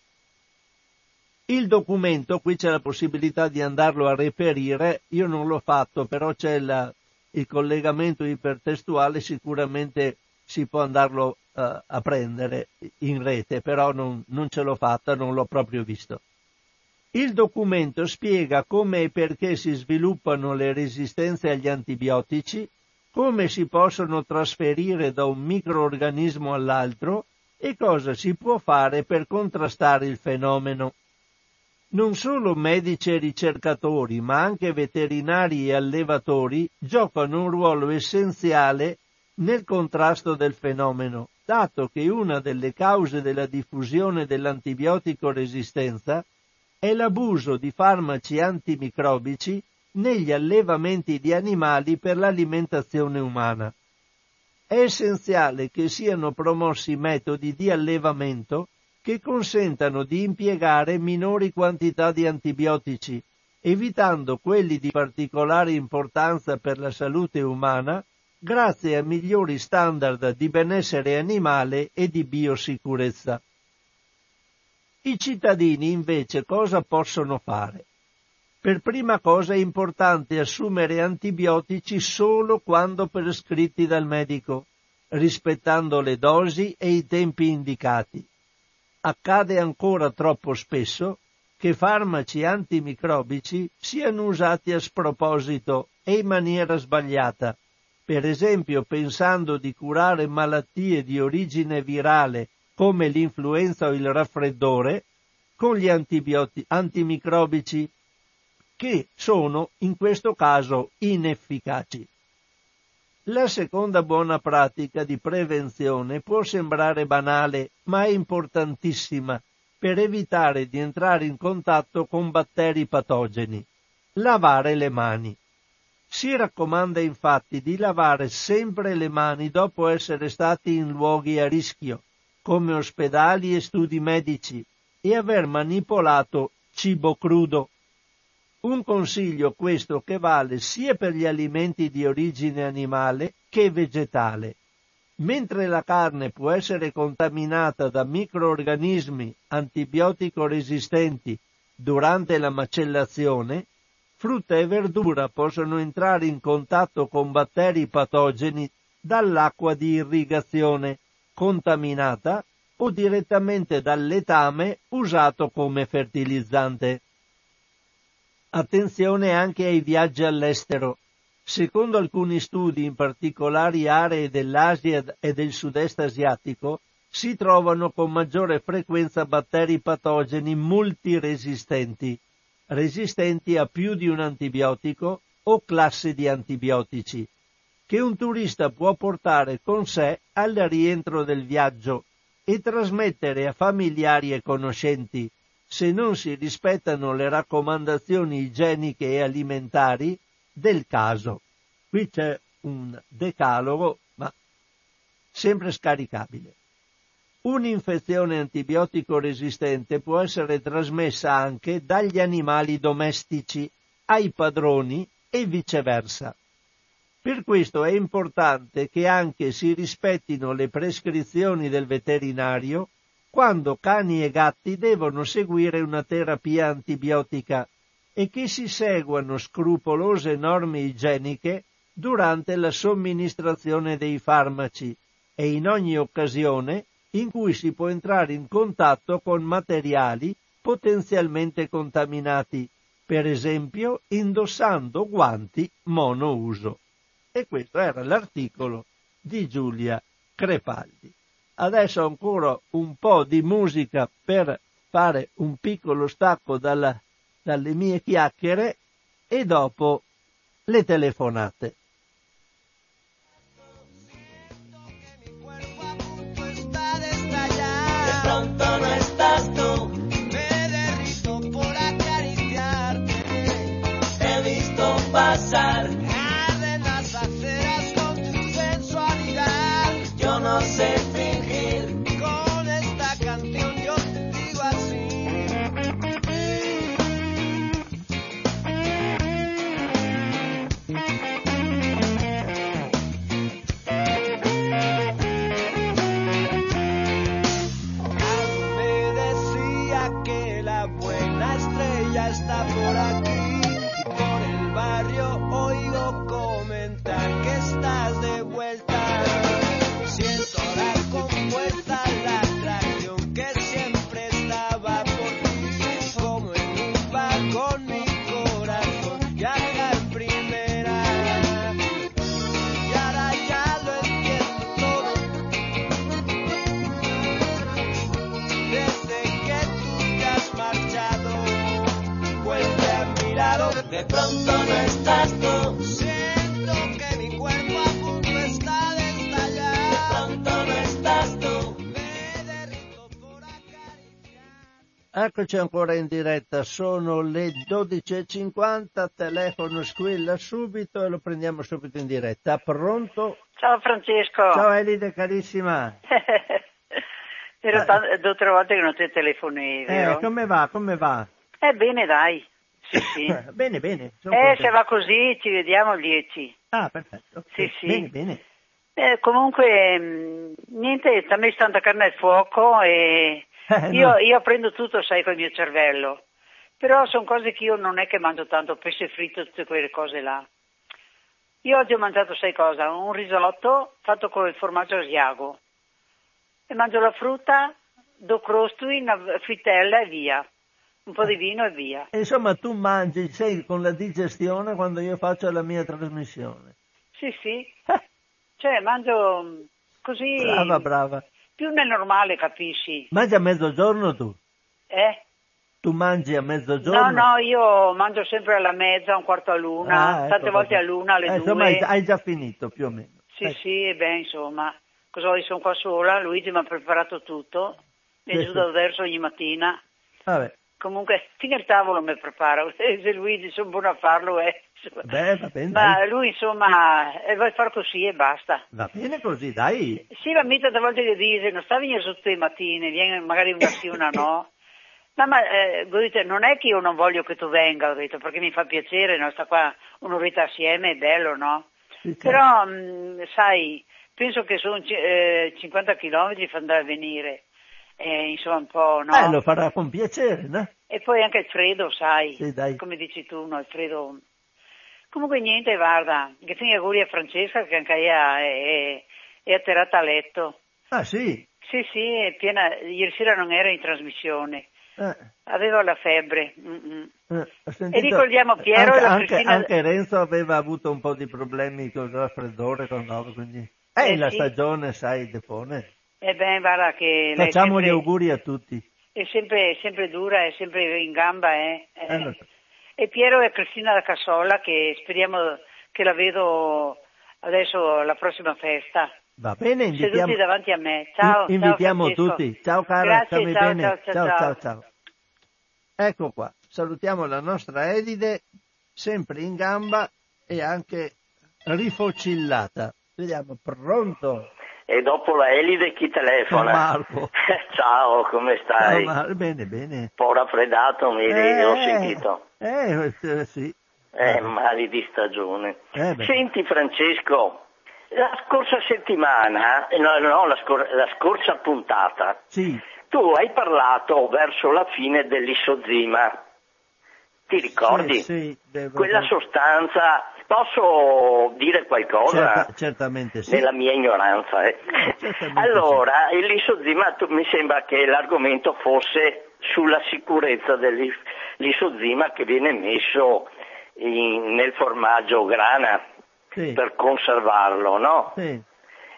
Il documento, qui c'è la possibilità di andarlo a reperire, io non l'ho fatto, però c'è la, il collegamento ipertestuale, sicuramente si può andarlo uh, a prendere in rete, però non, non ce l'ho fatta, non l'ho proprio visto. Il documento spiega come e perché si sviluppano le resistenze agli antibiotici, come si possono trasferire da un microorganismo all'altro e cosa si può fare per contrastare il fenomeno. Non solo medici e ricercatori, ma anche veterinari e allevatori giocano un ruolo essenziale nel contrasto del fenomeno, dato che una delle cause della diffusione dell'antibiotico resistenza è l'abuso di farmaci antimicrobici negli allevamenti di animali per l'alimentazione umana. È essenziale che siano promossi metodi di allevamento che consentano di impiegare minori quantità di antibiotici, evitando quelli di particolare importanza per la salute umana, grazie a migliori standard di benessere animale e di biosicurezza. I cittadini invece cosa possono fare? Per prima cosa è importante assumere antibiotici solo quando prescritti dal medico, rispettando le dosi e i tempi indicati accade ancora troppo spesso che farmaci antimicrobici siano usati a sproposito e in maniera sbagliata, per esempio pensando di curare malattie di origine virale come l'influenza o il raffreddore con gli antimicrobici che sono in questo caso inefficaci. La seconda buona pratica di prevenzione può sembrare banale, ma è importantissima per evitare di entrare in contatto con batteri patogeni. Lavare le mani. Si raccomanda infatti di lavare sempre le mani dopo essere stati in luoghi a rischio, come ospedali e studi medici, e aver manipolato cibo crudo. Un consiglio questo che vale sia per gli alimenti di origine animale che vegetale. Mentre la carne può essere contaminata da microorganismi antibiotico resistenti durante la macellazione, frutta e verdura possono entrare in contatto con batteri patogeni dall'acqua di irrigazione contaminata o direttamente dal letame usato come fertilizzante. Attenzione anche ai viaggi all'estero. Secondo alcuni studi in particolari aree dell'Asia e del sud-est asiatico, si trovano con maggiore frequenza batteri patogeni multiresistenti, resistenti a più di un antibiotico o classe di antibiotici, che un turista può portare con sé al rientro del viaggio e trasmettere a familiari e conoscenti se non si rispettano le raccomandazioni igieniche e alimentari del caso. Qui c'è un decalogo, ma sempre scaricabile. Un'infezione antibiotico resistente può essere trasmessa anche dagli animali domestici ai padroni e viceversa. Per questo è importante che anche si rispettino le prescrizioni del veterinario quando cani e gatti devono seguire una terapia antibiotica e che si seguano scrupolose norme igieniche durante la somministrazione dei farmaci e in ogni occasione in cui si può entrare in contatto con materiali potenzialmente contaminati, per esempio indossando guanti monouso. E questo era l'articolo di Giulia Crepaldi. Adesso ancora un po' di musica per fare un piccolo stacco dalla, dalle mie chiacchiere e dopo le telefonate. Eccoci ancora in diretta, sono le 12.50, telefono squilla subito e lo prendiamo subito in diretta. Pronto? Ciao Francesco. Ciao Elide carissima. Era Eh. tan- due o tre volte che non ti telefoni, Eh, vero? come va? Come va? Eh, bene, dai. Sì, sì. bene, bene. sono eh, contento. se va così ci vediamo al 10. Ah, perfetto. Sì, sì. Bene, bene. Eh, comunque, mh, niente, ha messo tanta carne al fuoco e Eh, io, no. io prendo tutto, sai, col mio cervello. Però sono cose che io non è che mangio tanto, pesce fritto, tutte quelle cose là. Io oggi ho mangiato, sai cosa? Un risotto fatto con il formaggio asiago. E mangio la frutta, do crostui, una frittella e via. Un po' di vino e via. Insomma, tu mangi, sei con la digestione quando io faccio la mia trasmissione. Sì, sì. Cioè, mangio mh, così... Brava, brava. Più nel normale, capisci? Mangi a mezzogiorno tu? Eh? Tu mangi a mezzogiorno? No, no, io mangio sempre alla mezza, un quarto all'una, Ah, ecco, tante volte vabbè. all'una, alle Eh, due. Insomma, hai, già finito più o meno. Sì, Eh, sì, e beh, insomma, cosa vuoi, sono qua sola, Luigi mi ha preparato tutto, mi Sì, giù sì. dal verso ogni mattina. Vabbè, Comunque, fino al tavolo mi prepara, se Luigi sono buono a farlo, eh. Beh, va bene, Ma dai. lui, insomma, eh, vuoi far così e basta. Va bene così, dai. Sì, ma mica a volte gli dice, non sta a venire su tutte le mattine, vieni magari una sì, una no. No, ma eh, detto, non è che io non voglio che tu venga, ho detto, perché mi fa piacere, no? sta qua un'oretta assieme, è bello, no? Sì, certo. Però, mh, sai, penso che sono eh, 50 km fa andare a venire, eh, insomma un po', no? Eh, lo farà con piacere, no? E poi anche il freddo, sai, Sì, dai. come dici tu, no? Il freddo. Comunque niente, guarda, che fine auguri a Francesca che anche lei è, è, atterrata a letto. Ah, sì? Sì, sì, è piena, ieri sera non era in trasmissione, Eh, aveva la febbre. mm-mm. eh, ho sentito- ricordiamo Piero anche, e la anche- Cristina- anche Renzo aveva avuto un po' di problemi con il raffreddore, con roba, quindi... Eh, Eh, la sì. stagione, sai, depone. E beh, guarda che Facciamo sempre, gli auguri a tutti. è sempre, sempre dura, è sempre in gamba, eh. Eh, Eh. E Piero e Cristina da Cassola, che speriamo che la vedo adesso alla prossima festa. Va bene, invitiamo, Seduti davanti a me. Ciao. in- invitiamo ciao, tutti. Ciao cara, Grazie, ciao, bene. ciao, ciao, ciao, ciao. ciao. Ecco qua, salutiamo la nostra Edide, sempre in gamba e anche rifocillata. Vediamo, pronto? E dopo la Elide chi telefona? Marco. Ciao, come stai? Ah, ma- bene, bene. Un po' raffreddato, mi Eh, ho sentito. Eh, eh, sì. Eh, mali di stagione. Eh. Senti Francesco, la scorsa settimana, eh, no, no, la, scor- la scorsa puntata, Sì, tu hai parlato verso la fine dell'isozima. Ti ricordi? Sì, sì, Quella sostanza, posso dire qualcosa? Certa- certamente sì. Nella mia ignoranza. eh. certamente Allora, il lisozima tu- mi sembra che l'argomento fosse sulla sicurezza dell'isozima che viene messo in- nel formaggio grana Sì, per conservarlo, no? sì.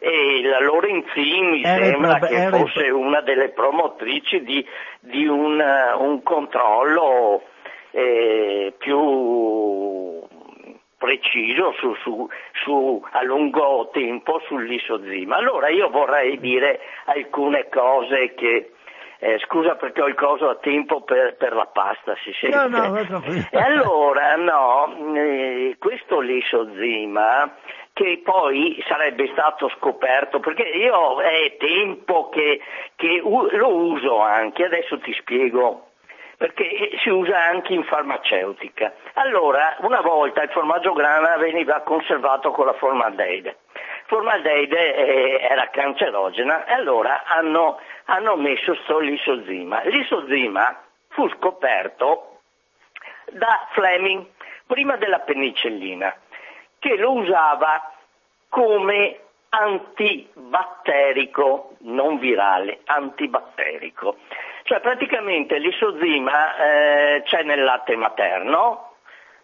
E la Lorenzin mi Era sembra prob- che fosse una delle promotrici di, di un, eh, un controllo eh, più preciso su, su- su- a lungo tempo sull'isozima. Allora io vorrei dire alcune cose che... eh, scusa perché ho il coso a tempo per, per la pasta, si sente. No, no. E allora, no, eh, questo lisozima che poi sarebbe stato scoperto, perché io è tempo che, che u- lo uso anche, adesso ti spiego, perché si usa anche in farmaceutica. Allora, una volta il formaggio grana veniva conservato con la formaldeide. Formaldeide eh, era cancerogena e allora hanno, hanno messo sto lisozima. L'isozima fu scoperto da Fleming prima della penicillina, che lo usava come antibatterico, non virale, antibatterico. Cioè praticamente l'isozima eh, c'è nel latte materno,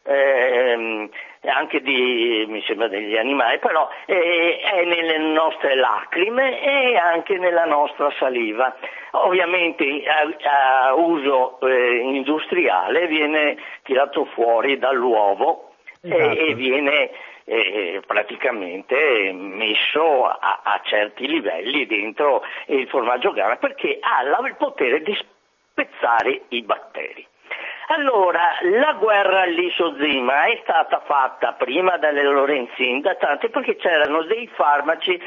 ehm, anche di, mi sembra degli animali, però eh, è nelle nostre lacrime e anche nella nostra saliva. Ovviamente a, a uso eh, industriale viene tirato fuori dall'uovo e- Esatto. e, viene eh, praticamente messo a, a certi livelli dentro il formaggio grana perché ha il potere di spezzare i batteri. Allora, la guerra all'isozima è stata fatta prima dalle Lorenzin da tanti perché c'erano dei farmaci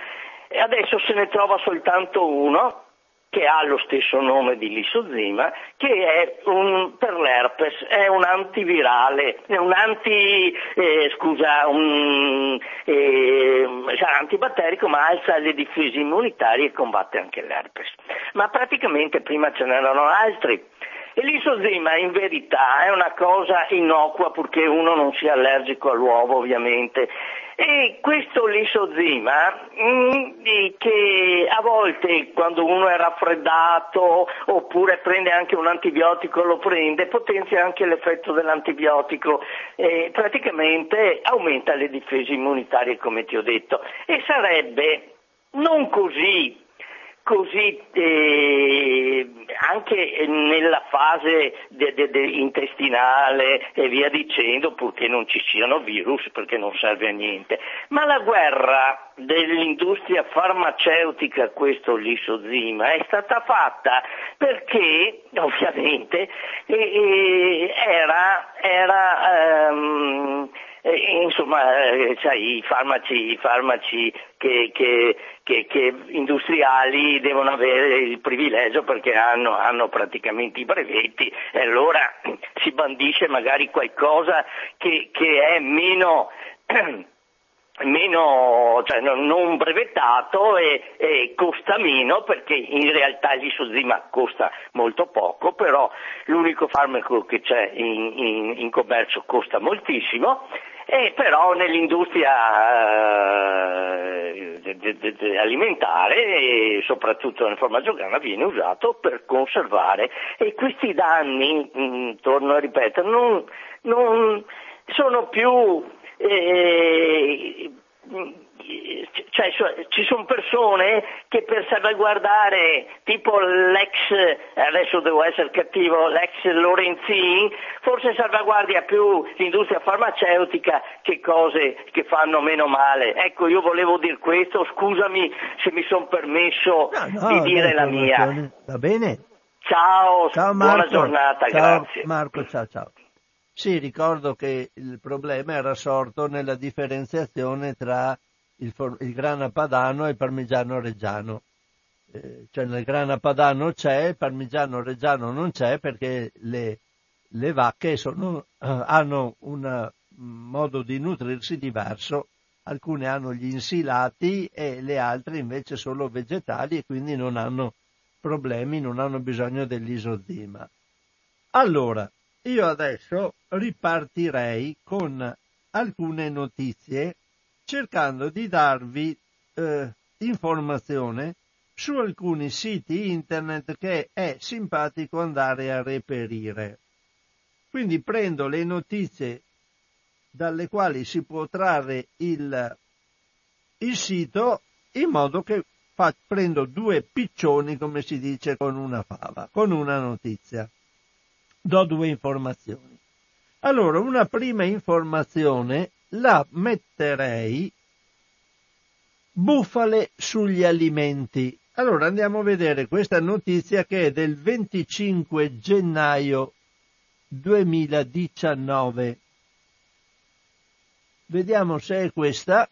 e adesso se ne trova soltanto uno che ha lo stesso nome di lisozima, che è un, per l'herpes, è un antivirale, è un anti, eh, scusa, un eh, sarà antibatterico ma alza le difese immunitarie e combatte anche l'herpes. Ma praticamente prima ce n'erano altri. E l'isozima in verità è una cosa innocua purché uno non sia allergico all'uovo ovviamente. E questo lisozima mm, che a volte quando uno è raffreddato oppure prende anche un antibiotico lo prende, potenzia anche l'effetto dell'antibiotico e praticamente aumenta le difese immunitarie come ti ho detto e sarebbe non così così eh, anche nella fase de- de- de- intestinale e via dicendo, purché non ci siano virus, perché non serve a niente. Ma la guerra dell'industria farmaceutica, questo lisozima, è stata fatta perché, ovviamente, eh, eh, era, era ehm, eh, insomma, eh, sai, i farmaci, i farmaci che, che- che- che industriali devono avere il privilegio perché hanno, hanno praticamente i brevetti e allora si bandisce magari qualcosa che, che è meno meno, cioè non brevettato e, e costa meno perché in realtà l'isozima costa molto poco, però l'unico farmaco che c'è in, in- in commercio costa moltissimo e però nell'industria eh, alimentare e soprattutto nel formaggio grana viene usato per conservare e questi danni, mh, torno a ripetere, non, non sono più eh, cioè, ci sono persone che per salvaguardare, tipo l'ex, adesso devo essere cattivo, l'ex Lorenzin, forse salvaguardia più l'industria farmaceutica che cose che fanno meno male. Ecco, io volevo dire questo, scusami se mi sono permesso No, no, di dire dai, la mia. Va bene? Ciao, Ciao Marco. buona giornata, Ciao, grazie. Marco, ciao ciao. Sì, ricordo che il problema era sorto nella differenziazione tra il, il grana padano e il parmigiano reggiano. Eh, cioè nel grana padano c'è, il parmigiano reggiano non c'è perché le, le vacche sono, eh, hanno un eh, modo di nutrirsi diverso. Alcune hanno gli insilati e le altre invece solo vegetali e quindi non hanno problemi, non hanno bisogno dell'isozima. Allora, io adesso ripartirei con alcune notizie cercando di darvi eh, informazione su alcuni siti internet che è simpatico andare a reperire. Quindi prendo le notizie dalle quali si può trarre il, il sito in modo che fa- prendo due piccioni, come si dice, con una fava, con una notizia. Do due informazioni. Allora, una prima informazione la metterei bufale sugli alimenti. Allora andiamo a vedere questa notizia che è del 25 gennaio 2019. Vediamo se è questa.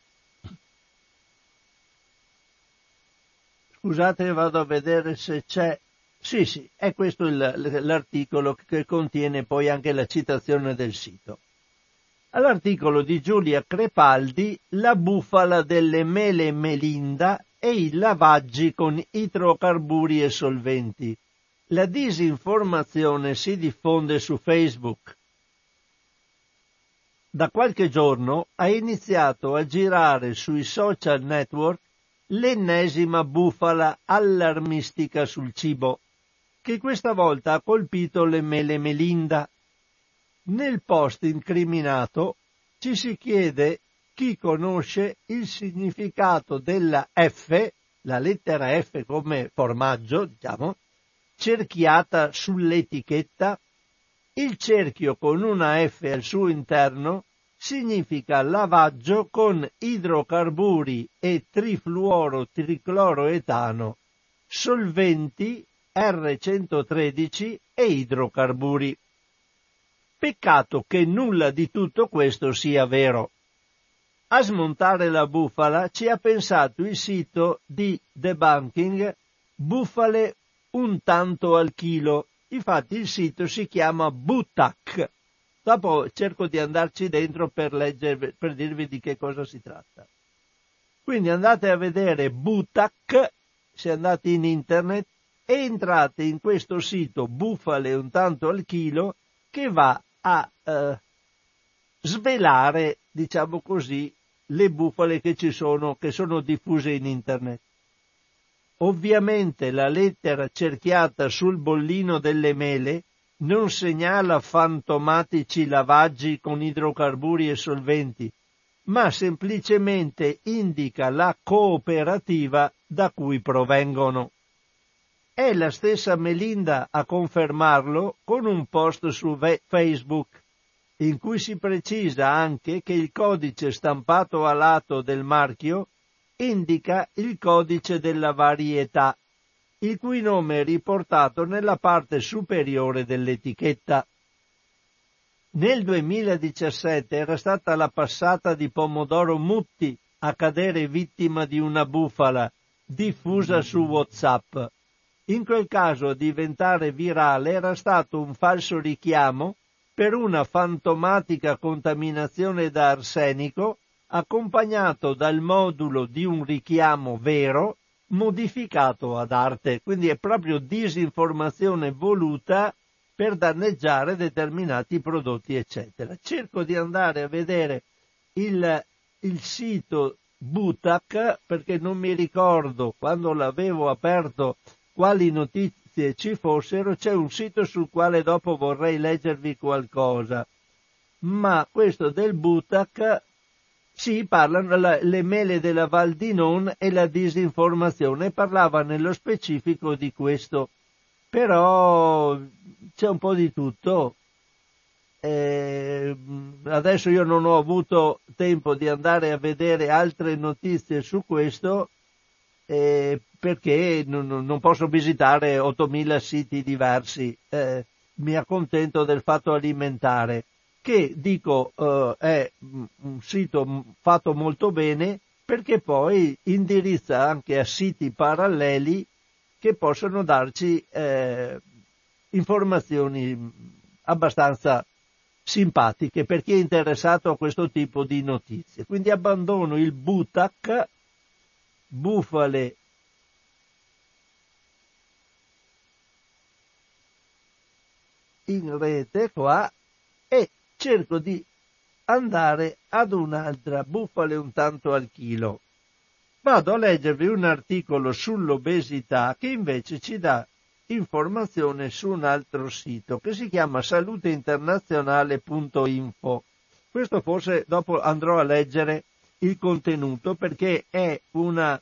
Scusate, vado a vedere se c'è. Sì, sì, è questo il- l'articolo che contiene poi anche la citazione del sito. All'articolo di Giulia Crepaldi, la bufala delle mele Melinda e i lavaggi con idrocarburi e solventi. La disinformazione si diffonde su Facebook. Da qualche giorno ha iniziato a girare sui social network l'ennesima bufala allarmistica sul cibo, che questa volta ha colpito le mele Melinda. Nel post incriminato ci si chiede chi conosce il significato della F, la lettera F come formaggio, diciamo, cerchiata sull'etichetta. Il cerchio con una F al suo interno significa lavaggio con idrocarburi e trifluoro-tricloroetano, solventi R113 e idrocarburi. Peccato che nulla di tutto questo sia vero. A smontare la bufala ci ha pensato il sito di debunking Bufale un tanto al chilo. Infatti il sito si chiama Butac. Dopo cerco di andarci dentro per leggere, per dirvi di che cosa si tratta. Quindi andate a vedere Butac, se andate in internet, entrate in questo sito Bufale un tanto al chilo che va a eh, svelare, diciamo così, le bufale che ci sono, che sono diffuse in internet. Ovviamente la lettera cerchiata sul bollino delle mele non segnala fantomatici lavaggi con idrocarburi e solventi, ma semplicemente indica la cooperativa da cui provengono. È la stessa Melinda a confermarlo con un post su Facebook, in cui si precisa anche che il codice stampato a lato del marchio indica il codice della varietà, il cui nome è riportato nella parte superiore dell'etichetta. Nel 2017 era stata la passata di pomodoro Mutti a cadere vittima di una bufala diffusa su WhatsApp. In quel caso a diventare virale era stato un falso richiamo per una fantomatica contaminazione da arsenico accompagnato dal modulo di un richiamo vero modificato ad arte. Quindi è proprio disinformazione voluta per danneggiare determinati prodotti, eccetera. Cerco di andare a vedere il, il sito Butac perché non mi ricordo quando l'avevo aperto quali notizie ci fossero, c'è un sito sul quale dopo vorrei leggervi qualcosa. Ma questo del Butac Sì, parlano la- le mele della Val di Non e la disinformazione, parlava nello specifico di questo, però c'è un po' di tutto. Eh, adesso io non ho avuto tempo di andare a vedere altre notizie su questo eh, perché non, non posso visitare 8000 siti diversi. Eh, mi accontento del fatto alimentare che dico eh, è un sito fatto molto bene perché poi indirizza anche a siti paralleli che possono darci eh, informazioni abbastanza simpatiche per chi è interessato a questo tipo di notizie. Quindi abbandono il Butac, bufale in rete qua e cerco di andare ad un'altra bufale un tanto al chilo. Vado a leggervi un articolo sull'obesità che invece ci dà informazione su un altro sito che si chiama saluteinternazionale.info. Questo forse dopo andrò a leggere il contenuto perché è una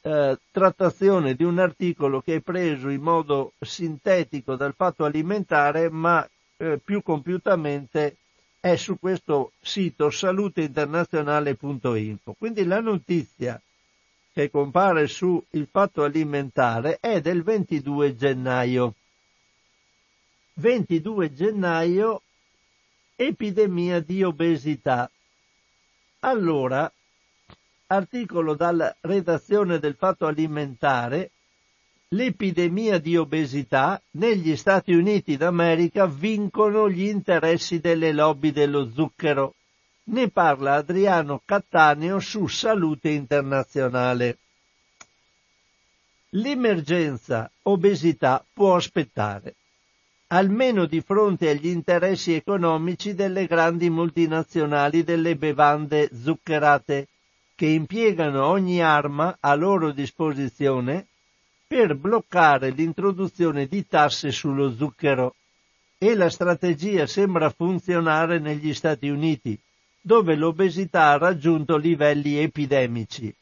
eh, trattazione di un articolo che è preso in modo sintetico dal fatto alimentare ma eh, più compiutamente è su questo sito saluteinternazionale.info. Quindi la notizia che compare su il fatto alimentare è del 22 gennaio. 22 gennaio, epidemia di obesità. Allora, articolo dalla redazione del fatto alimentare, l'epidemia di obesità negli Stati Uniti d'America vincono gli interessi delle lobby dello zucchero. Ne parla Adriano Cattaneo su Salute Internazionale. L'emergenza obesità può aspettare, almeno di fronte agli interessi economici delle grandi multinazionali delle bevande zuccherate, che impiegano ogni arma a loro disposizione per bloccare l'introduzione di tasse sullo zucchero. E la strategia sembra funzionare negli Stati Uniti, dove l'obesità ha raggiunto livelli epidemici.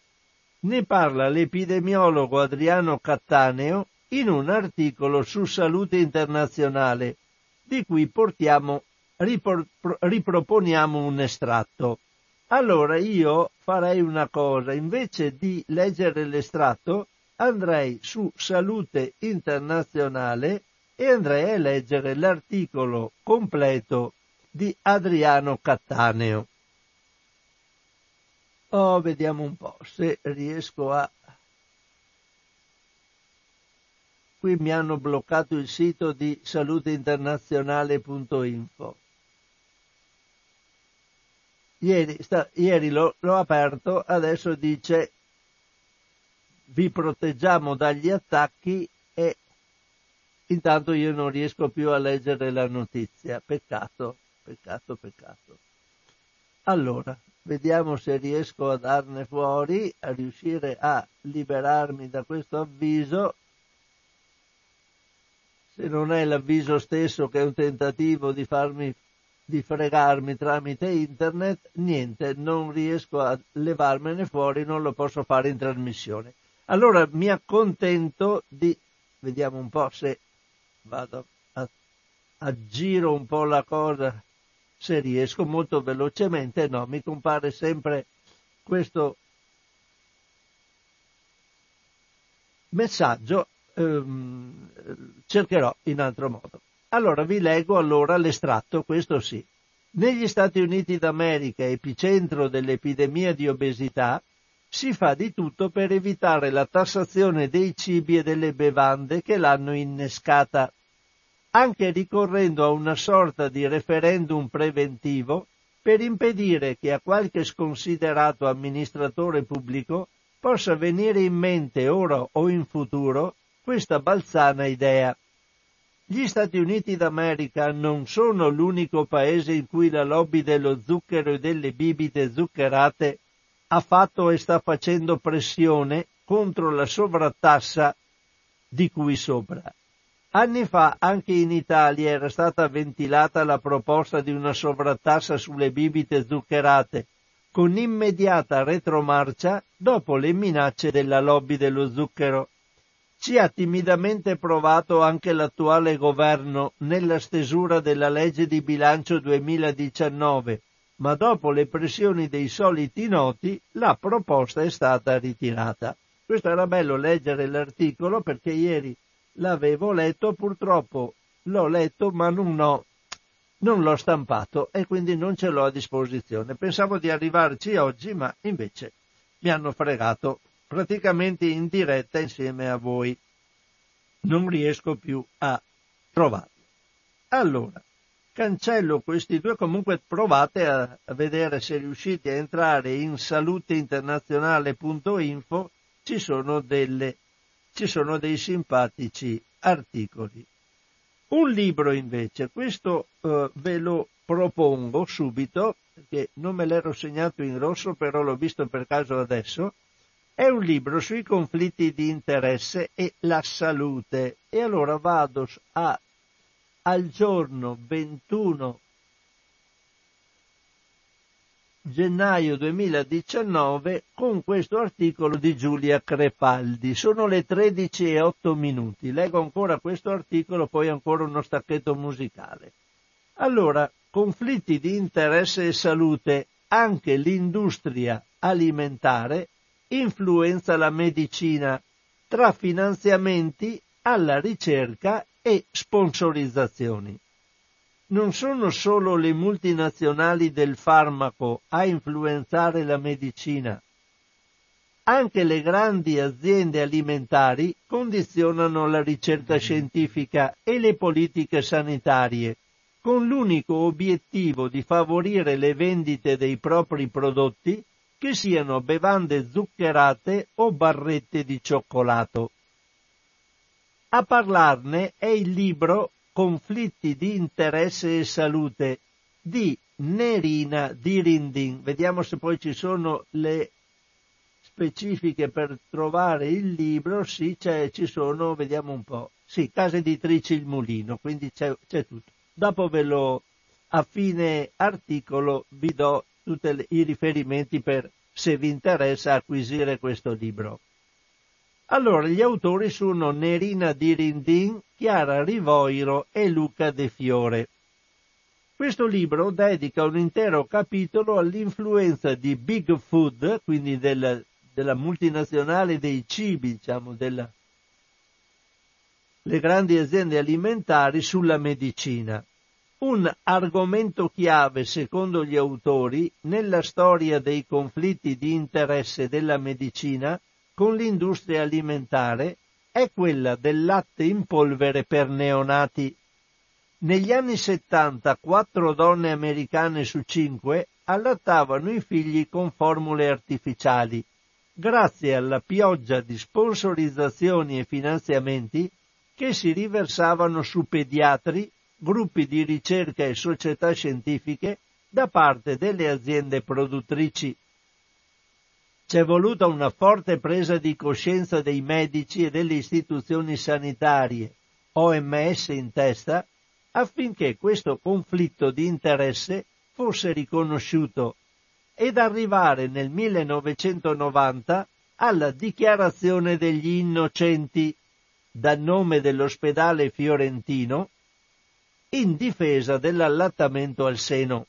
Ne parla l'epidemiologo Adriano Cattaneo in un articolo su Salute Internazionale, di cui portiamo, ripor- riproponiamo un estratto. Allora io farei una cosa, invece di leggere l'estratto, andrei su Salute Internazionale e andrei a leggere l'articolo completo di Adriano Cattaneo. Oh, vediamo un po' se riesco a... Qui mi hanno bloccato il sito di saluteinternazionale.info. Ieri, sta, ieri l'ho, l'ho aperto, adesso dice vi proteggiamo dagli attacchi e intanto io non riesco più a leggere la notizia. Peccato, peccato, peccato. Allora, vediamo se riesco a darne fuori, a riuscire a liberarmi da questo avviso. Se non è l'avviso stesso che è un tentativo di farmi di fregarmi tramite internet, niente, non riesco a levarmene fuori, non lo posso fare in trasmissione. Allora mi accontento di, vediamo un po' se vado a, aggiro un po' la cosa, se riesco molto velocemente, no, mi compare sempre questo messaggio, ehm, cercherò in altro modo. Allora vi leggo allora l'estratto, questo sì. Negli Stati Uniti d'America, epicentro dell'epidemia di obesità, si fa di tutto per evitare la tassazione dei cibi e delle bevande che l'hanno innescata, anche ricorrendo a una sorta di referendum preventivo per impedire che a qualche sconsiderato amministratore pubblico possa venire in mente ora o in futuro questa balzana idea. Gli Stati Uniti d'America non sono l'unico paese in cui la lobby dello zucchero e delle bibite zuccherate ha fatto e sta facendo pressione contro la sovrattassa di cui sopra. Anni fa anche in Italia era stata ventilata la proposta di una sovrattassa sulle bibite zuccherate, con immediata retromarcia dopo le minacce della lobby dello zucchero. Ci ha timidamente provato anche l'attuale governo nella stesura della legge di bilancio 2019, ma dopo le pressioni dei soliti noti la proposta è stata ritirata. Questo era bello leggere l'articolo perché ieri l'avevo letto, purtroppo l'ho letto ma non, ho, non l'ho stampato e quindi non ce l'ho a disposizione. Pensavo di arrivarci oggi ma invece mi hanno fregato praticamente in diretta insieme a voi. Non riesco più a trovarlo. Allora, cancello questi due, comunque provate a, vedere se riuscite a entrare in saluteinternazionale.info, ci sono, delle, ci sono dei simpatici articoli. Un libro invece, questo eh, ve lo propongo subito, perché non me l'ero segnato in rosso, però l'ho visto per caso adesso, è un libro sui conflitti di interesse e la salute. E allora vado a, al giorno 21 gennaio 2019 con questo articolo di Giulia Crepaldi. Sono le 13 e 8 minuti. Leggo ancora questo articolo, poi ancora uno stacchetto musicale. Allora, conflitti di interesse e salute, anche l'industria alimentare influenza la medicina tra finanziamenti alla ricerca e sponsorizzazioni. Non sono solo le multinazionali del farmaco a influenzare la medicina. Anche le grandi aziende alimentari condizionano la ricerca scientifica e le politiche sanitarie, con l'unico obiettivo di favorire le vendite dei propri prodotti che siano bevande zuccherate o barrette di cioccolato. A parlarne è il libro Conflitti di interesse e salute di Nerina Dirindin. Vediamo se poi ci sono le specifiche per trovare il libro. Sì, ci sono, vediamo un po'. Sì, casa editrice Il Mulino, quindi c'è, c'è tutto. Dopo ve lo, a fine articolo, vi do tutti i riferimenti per se vi interessa acquisire questo libro. Allora, gli autori sono Nerina Dirindin, Chiara Rivoiro e Luca De Fiore. Questo libro dedica un intero capitolo all'influenza di Big Food, quindi della, della multinazionale dei cibi, diciamo, delle grandi aziende alimentari sulla medicina un argomento chiave, secondo gli autori, nella storia dei conflitti di interesse della medicina con l'industria alimentare è quella del latte in polvere per neonati. Negli anni 70 quattro donne americane su cinque allattavano i figli con formule artificiali. Grazie alla pioggia di sponsorizzazioni e finanziamenti che si riversavano su pediatri, gruppi di ricerca e società scientifiche da parte delle aziende produttrici. C'è voluta una forte presa di coscienza dei medici e delle istituzioni sanitarie, OMS in testa, affinché questo conflitto di interesse fosse riconosciuto ed arrivare nel 1990 alla dichiarazione degli innocenti, dal nome dell'ospedale fiorentino, in difesa dell'allattamento al seno.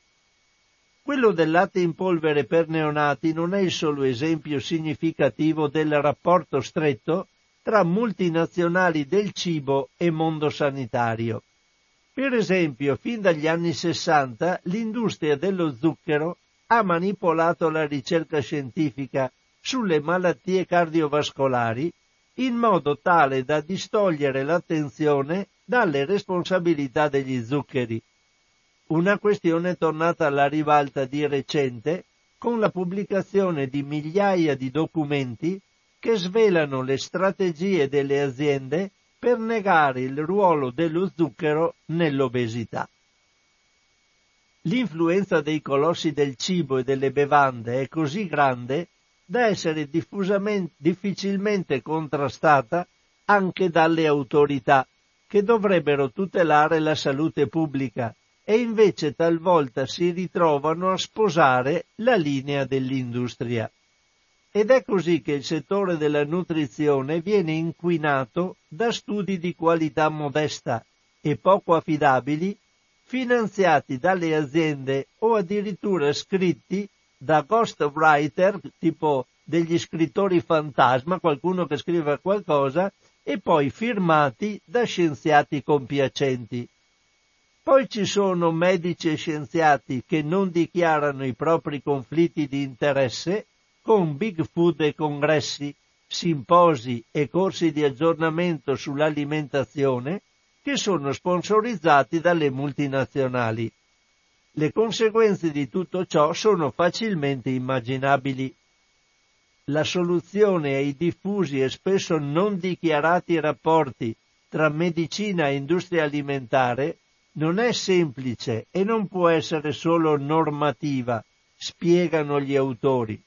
Quello del latte in polvere per neonati non è il solo esempio significativo del rapporto stretto tra multinazionali del cibo e mondo sanitario. Per esempio, fin dagli anni 60 l'industria dello zucchero ha manipolato la ricerca scientifica sulle malattie cardiovascolari in modo tale da distogliere l'attenzione dalle responsabilità degli zuccheri. Una questione tornata alla ribalta di recente con la pubblicazione di migliaia di documenti che svelano le strategie delle aziende per negare il ruolo dello zucchero nell'obesità. L'influenza dei colossi del cibo e delle bevande è così grande da essere difficilmente contrastata anche dalle autorità che dovrebbero tutelare la salute pubblica e invece talvolta si ritrovano a sposare la linea dell'industria. Ed è così che il settore della nutrizione viene inquinato da studi di qualità modesta e poco affidabili finanziati dalle aziende o addirittura scritti da ghostwriter tipo degli scrittori fantasma, qualcuno che scrive qualcosa, e poi firmati da scienziati compiacenti. Poi ci sono medici e scienziati che non dichiarano i propri conflitti di interesse con big food e congressi, simposi e corsi di aggiornamento sull'alimentazione che sono sponsorizzati dalle multinazionali. Le conseguenze di tutto ciò sono facilmente immaginabili. La soluzione ai diffusi e spesso non dichiarati rapporti tra medicina e industria alimentare non è semplice e non può essere solo normativa, spiegano gli autori.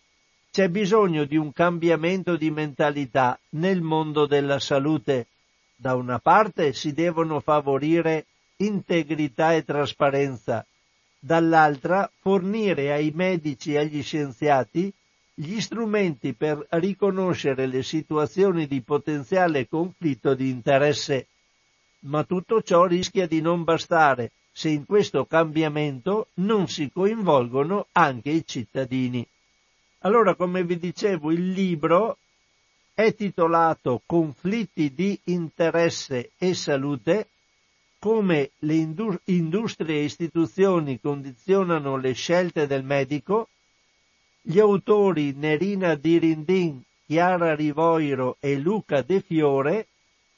C'è bisogno di un cambiamento di mentalità nel mondo della salute. Da una parte si devono favorire integrità e trasparenza, dall'altra fornire ai medici e agli scienziati gli strumenti per riconoscere le situazioni di potenziale conflitto di interesse. Ma tutto ciò rischia di non bastare se in questo cambiamento non si coinvolgono anche i cittadini. Allora, come vi dicevo, il libro è titolato Conflitti di interesse e salute, come le industrie e istituzioni condizionano le scelte del medico. Gli autori Nerina Dirindin, Chiara Rivoiro e Luca De Fiore,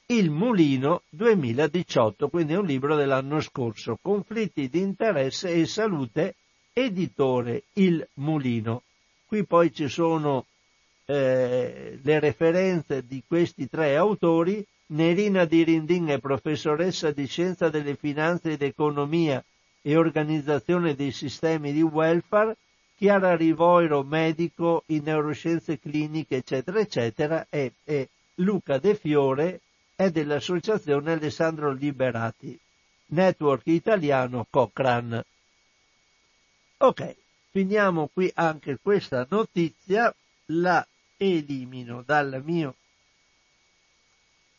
Il Mulino 2018, quindi è un libro dell'anno scorso, Conflitti di interesse e salute, editore Il Mulino. Qui poi ci sono eh, le referenze di questi tre autori. Nerina Dirindin è professoressa di scienza delle finanze ed economia e organizzazione dei sistemi di welfare, Chiara Rivoiro, medico in neuroscienze cliniche, eccetera, eccetera, e, e Luca De Fiore è dell'associazione Alessandro Liberati, network italiano Cochrane. Ok, Finiamo qui anche questa notizia, la elimino dal mio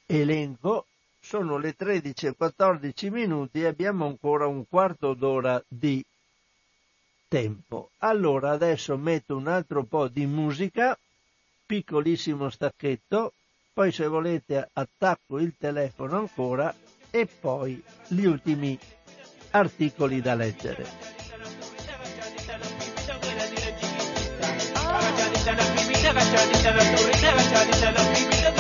elenco. Sono le 13 e 14 minuti e abbiamo ancora un quarto d'ora di tempo. Allora adesso metto un altro po' di musica, piccolissimo stacchetto, poi se volete attacco il telefono ancora e poi gli ultimi articoli da leggere. la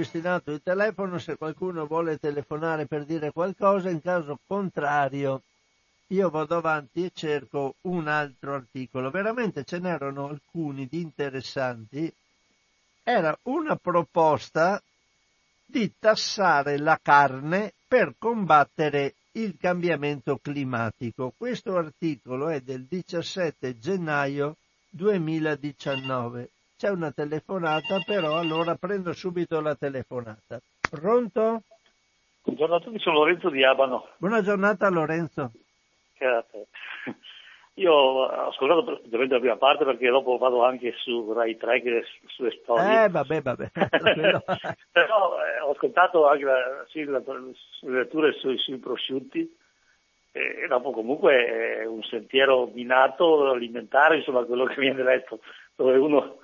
ripristinato il telefono, se qualcuno vuole telefonare per dire qualcosa, in caso contrario io vado avanti e cerco un altro articolo. Veramente ce n'erano alcuni di interessanti. Era una proposta di tassare la carne per combattere il cambiamento climatico. Questo articolo è del 17 gennaio 2019. C'è una telefonata, però allora prendo subito la telefonata. Pronto? Buongiorno a tutti, sono Lorenzo di Abano. Buona giornata Lorenzo. Grazie. Io ho ascoltato praticamente la prima parte perché dopo vado anche su Rai 3 che sulle storie. Eh, vabbè, vabbè. Però eh, ho ascoltato anche la, sì, la- le letture sui, sui prosciutti e dopo comunque è un sentiero minato alimentare, insomma quello che viene letto, dove uno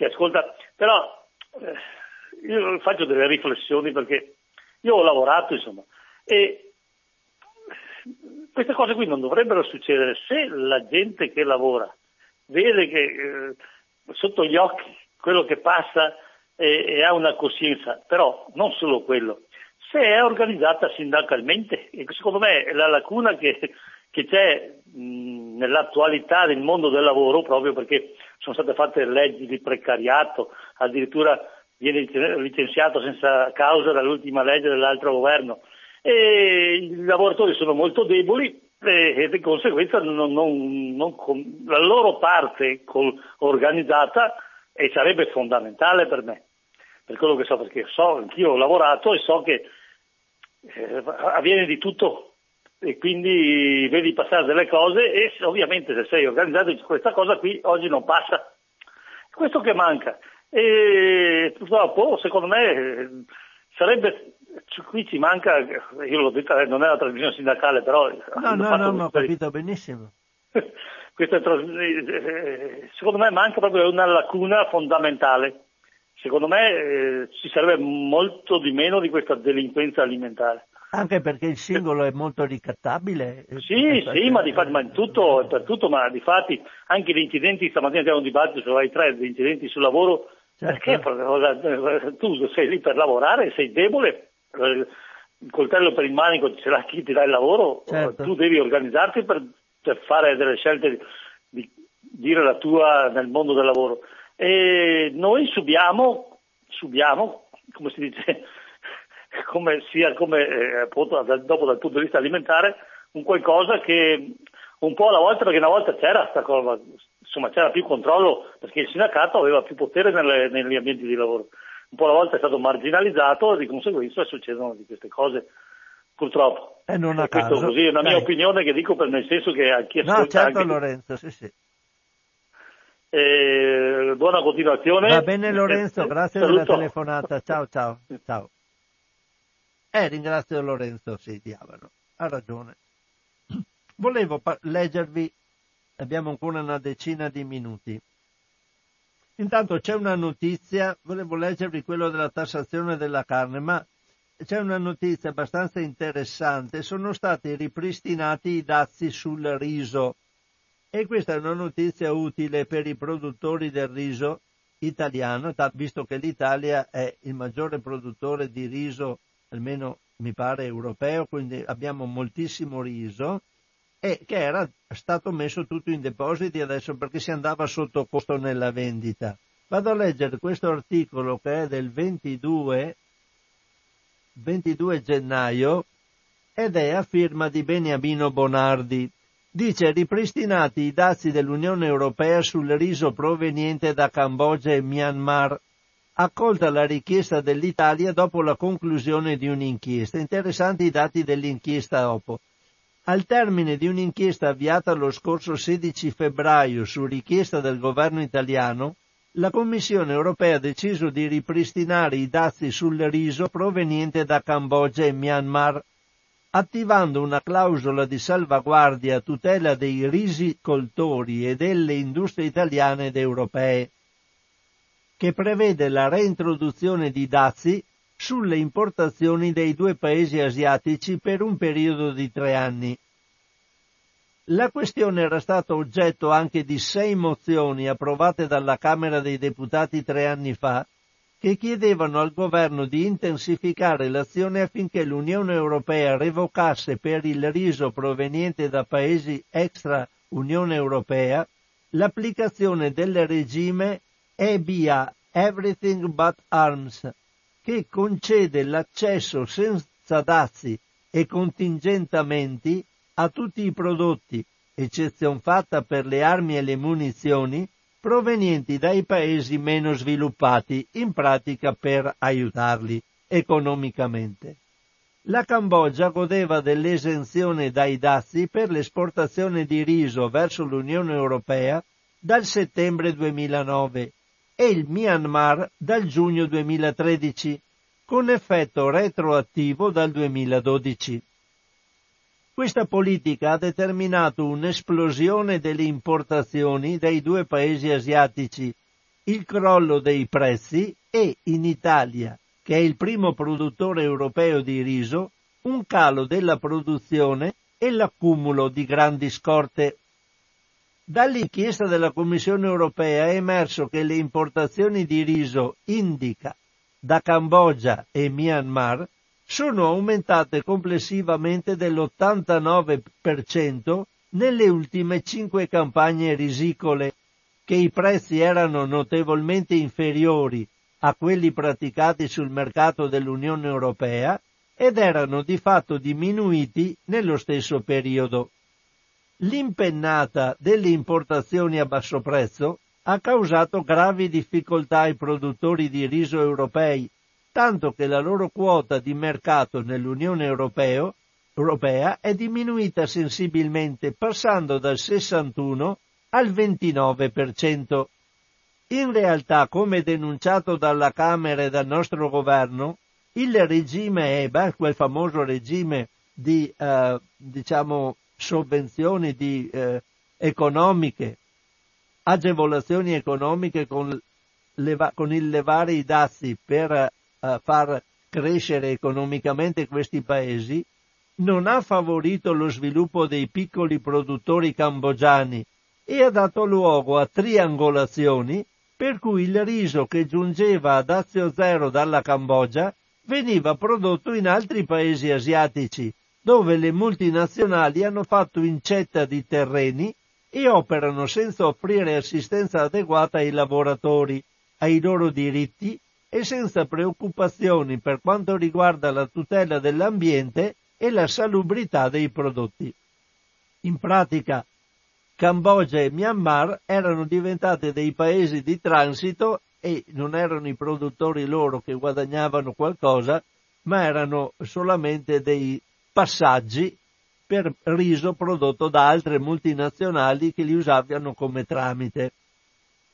che ascolta. Però eh, io faccio delle riflessioni perché io ho lavorato insomma e Queste cose qui non dovrebbero succedere se la gente che lavora vede che eh, sotto gli occhi quello che passa e, e ha una coscienza, però non solo quello, se è organizzata sindacalmente, e secondo me è la lacuna che, che c'è mh, nell'attualità del mondo del lavoro, proprio perché sono state fatte leggi di precariato, addirittura viene licenziato senza causa dall'ultima legge dell'altro governo, e i lavoratori sono molto deboli e di conseguenza non, non, non, la loro parte organizzata e sarebbe fondamentale per me, per quello che so, perché so, anch'io ho lavorato e so che eh, avviene di tutto e quindi vedi passare delle cose e ovviamente se sei organizzato questa cosa qui oggi non passa. Questo che manca. E purtroppo secondo me sarebbe qui ci manca, io l'ho detto, non è una trasmissione sindacale, però... No, no, no, no, ho capito benissimo. Questa, eh, secondo me manca proprio una lacuna fondamentale. Secondo me eh, ci sarebbe molto di meno di questa delinquenza alimentare. Anche perché il singolo è molto ricattabile. Sì, sì, ma, di fatti, ma in tutto, per tutto, ma di fatti anche gli incidenti, stamattina abbiamo un dibattito su Rai 3, gli incidenti sul lavoro, certo. perché tu sei lì per lavorare, sei debole, il coltello per il manico ce l'ha chi ti dà il lavoro, certo. tu devi organizzarti per, per fare delle scelte di, di, dire la tua nel mondo del lavoro. E noi subiamo, subiamo, come si dice, come sia come eh, appunto, dopo dal punto di vista alimentare, un qualcosa che un po' alla volta, perché una volta c'era sta cosa, insomma c'era più controllo perché il sindacato aveva più potere nelle, negli ambienti di lavoro. Un po' alla volta è stato marginalizzato e di conseguenza succedono di queste cose purtroppo. E non a Questo caso. così è una mia opinione che dico per nel senso che a chi No, ascolta certo anche... Lorenzo, sì, sì. Eh, buona continuazione. Va bene Lorenzo, Eh, grazie saluto. della telefonata. Ciao, ciao, ciao. Eh, ringrazio Lorenzo, sì, diavolo. Ha ragione. Volevo pa- leggervi, abbiamo ancora una decina di minuti. Intanto c'è una notizia, volevo leggervi quello della tassazione della carne, ma c'è una notizia abbastanza interessante. Sono stati ripristinati i dazi sul riso. E questa è una notizia utile per i produttori del riso italiano, ta- visto che l'Italia è il maggiore produttore di riso, almeno mi pare europeo, quindi abbiamo moltissimo riso, e che era stato messo tutto in depositi adesso perché si andava sotto costo nella vendita. Vado a leggere questo articolo che è del 22, 22 gennaio ed è a firma di Beniamino Bonardi. Dice ripristinati i dazi dell'Unione Europea sul riso proveniente da Cambogia e Myanmar. Accolta la richiesta dell'Italia dopo la conclusione di un'inchiesta. Interessanti i dati dell'inchiesta dopo. Al termine di un'inchiesta avviata lo scorso 16 febbraio su richiesta del governo italiano, la Commissione europea ha deciso di ripristinare i dazi sul riso proveniente da Cambogia e Myanmar, attivando una clausola di salvaguardia a tutela dei risicoltori e delle industrie italiane ed europee, che prevede la reintroduzione di dazi sulle importazioni dei due paesi asiatici per un periodo di tre anni. La questione era stata oggetto anche di sei mozioni approvate dalla Camera dei Deputati tre anni fa, che chiedevano al governo di intensificare l'azione affinché l'Unione Europea revocasse per il riso proveniente da paesi extra Unione Europea l'applicazione del regime EBA Everything But Arms, che concede l'accesso senza dazi e contingentamenti a tutti i prodotti, eccezion fatta per le armi e le munizioni, provenienti dai paesi meno sviluppati, in pratica per aiutarli economicamente. La Cambogia godeva dell'esenzione dai dazi per l'esportazione di riso verso l'Unione Europea dal settembre 2009 e il Myanmar dal giugno 2013, con effetto retroattivo dal 2012. Questa politica ha determinato un'esplosione delle importazioni dai due paesi asiatici, il crollo dei prezzi e, in Italia, che è il primo produttore europeo di riso, un calo della produzione e l'accumulo di grandi scorte. Dall'inchiesta della Commissione europea è emerso che le importazioni di riso indica da Cambogia e Myanmar sono aumentate complessivamente dell'89% nelle ultime cinque campagne risicole, che i prezzi erano notevolmente inferiori a quelli praticati sul mercato dell'Unione Europea ed erano di fatto diminuiti nello stesso periodo. L'impennata delle importazioni a basso prezzo ha causato gravi difficoltà ai produttori di riso europei, tanto che la loro quota di mercato nell'Unione Europeo, Europea è diminuita sensibilmente passando dal 61 al 29%. In realtà, come denunciato dalla Camera e dal nostro governo, il regime EBA, quel famoso regime di eh, diciamo sovvenzioni di, eh, economiche, agevolazioni economiche con, leva, con, il levare i dazi per eh, far crescere economicamente questi paesi, non ha favorito lo sviluppo dei piccoli produttori cambogiani e ha dato luogo a triangolazioni per cui il riso che giungeva a dazio zero dalla Cambogia veniva prodotto in altri paesi asiatici, dove le multinazionali hanno fatto incetta di terreni e operano senza offrire assistenza adeguata ai lavoratori, ai loro diritti e senza preoccupazioni per quanto riguarda la tutela dell'ambiente e la salubrità dei prodotti. In pratica, Cambogia e Myanmar erano diventate dei paesi di transito e non erano i produttori loro che guadagnavano qualcosa, ma erano solamente dei passaggi per riso prodotto da altre multinazionali che li usavano come tramite.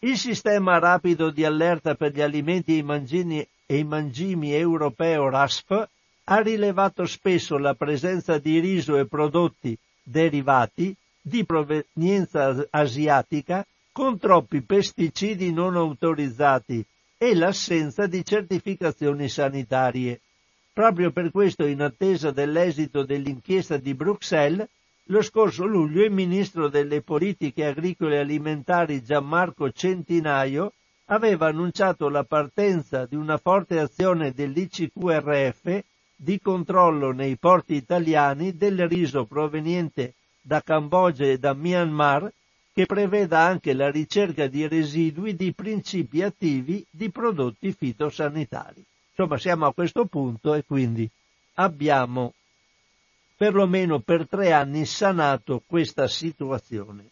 Il sistema rapido di allerta per gli alimenti e i mangimi, e i mangimi europeo RASP ha rilevato spesso la presenza di riso e prodotti derivati di provenienza asiatica con troppi pesticidi non autorizzati e l'assenza di certificazioni sanitarie. Proprio per questo, in attesa dell'esito dell'inchiesta di Bruxelles, lo scorso luglio il ministro delle politiche agricole e alimentari Gianmarco Centinaio aveva annunciato la partenza di una forte azione dell'ICQRF di controllo nei porti italiani del riso proveniente da Cambogia e da Myanmar che preveda anche la ricerca di residui di principi attivi di prodotti fitosanitari. Insomma, siamo a questo punto e quindi abbiamo perlomeno per tre anni sanato questa situazione.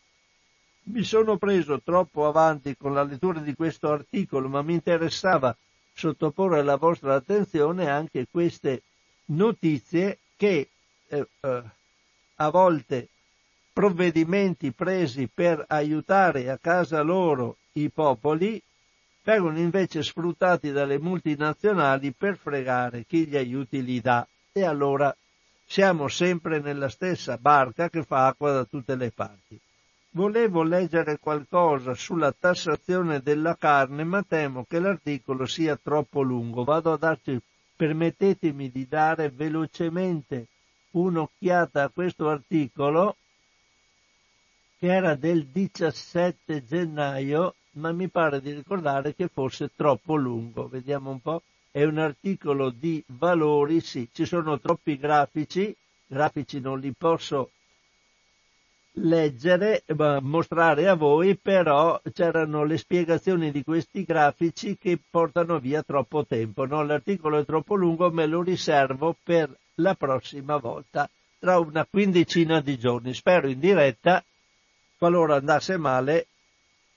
Mi sono preso troppo avanti con la lettura di questo articolo, ma mi interessava sottoporre alla vostra attenzione anche queste notizie che eh, eh, a volte provvedimenti presi per aiutare a casa loro i popoli vengono invece sfruttati dalle multinazionali per fregare chi gli aiuti li dà e allora siamo sempre nella stessa barca che fa acqua da tutte le parti. Volevo leggere qualcosa sulla tassazione della carne, ma temo che l'articolo sia troppo lungo. Vado a darci, permettetemi di dare velocemente un'occhiata a questo articolo che era del 17 gennaio, ma mi pare di ricordare che fosse troppo lungo. Vediamo un po'. È un articolo di valori, sì, ci sono troppi grafici, grafici non li posso leggere, mostrare a voi, però c'erano le spiegazioni di questi grafici che portano via troppo tempo. No? L'articolo è troppo lungo, me lo riservo per la prossima volta, tra una quindicina di giorni. Spero in diretta qualora andasse male,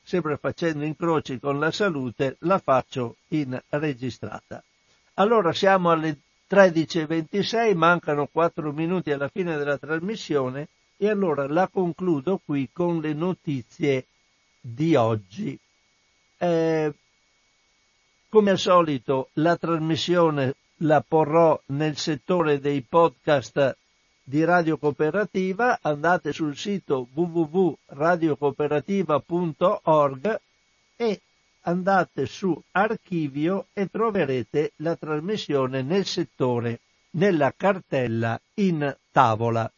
sempre facendo incroci con la salute, la faccio in registrata. Allora siamo alle 13.26, mancano 4 minuti alla fine della trasmissione e allora la concludo qui con le notizie di oggi. Eh, come al solito la trasmissione la porrò nel settore dei podcast di Radio Cooperativa, andate sul sito www.radiocooperativa.org e andate su archivio e troverete la trasmissione nel settore, nella cartella in tavola.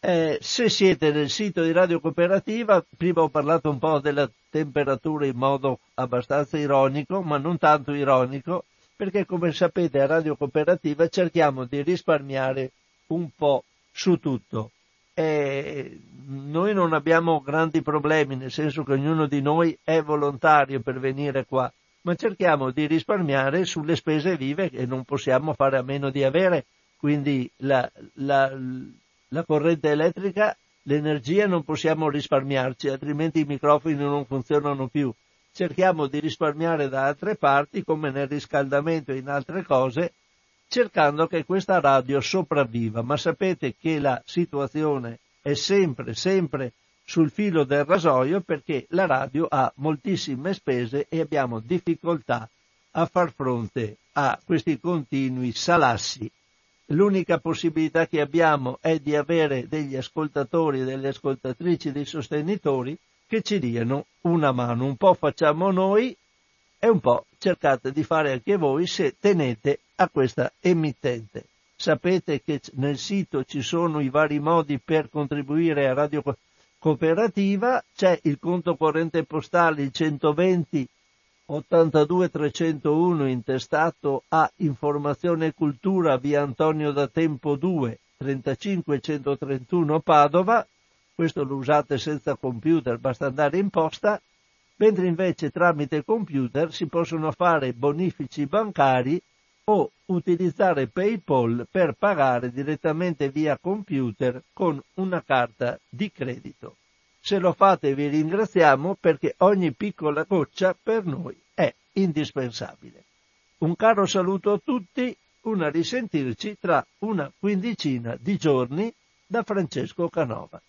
Eh, se siete nel sito di Radio Cooperativa, prima ho parlato un po' della temperatura in modo abbastanza ironico, ma non tanto ironico, perché come sapete a Radio Cooperativa cerchiamo di risparmiare un po' su tutto. E noi non abbiamo grandi problemi, nel senso che ognuno di noi è volontario per venire qua, ma cerchiamo di risparmiare sulle spese vive che non possiamo fare a meno di avere, quindi la, la, la corrente elettrica, l'energia non possiamo risparmiarci, altrimenti i microfoni non funzionano più. Cerchiamo di risparmiare da altre parti, come nel riscaldamento e in altre cose, cercando che questa radio sopravviva, ma sapete che la situazione è sempre, sempre sul filo del rasoio perché la radio ha moltissime spese e abbiamo difficoltà a far fronte a questi continui salassi. L'unica possibilità che abbiamo è di avere degli ascoltatori, delle ascoltatrici, dei sostenitori che ci diano una mano. Un po' facciamo noi e un po' cercate di fare anche voi se tenete a questa emittente. Sapete che nel sito ci sono i vari modi per contribuire a Radio Cooperativa, c'è il conto corrente postale il 120 82 301 intestato a Informazione e Cultura via Antonio da Tempo 2 35 131 Padova, questo lo usate senza computer, basta andare in posta, mentre invece tramite computer si possono fare bonifici bancari o utilizzare PayPal per pagare direttamente via computer con una carta di credito. Se lo fate vi ringraziamo perché ogni piccola goccia per noi è indispensabile. Un caro saluto a tutti, una risentirci tra una quindicina di giorni da Francesco Canova.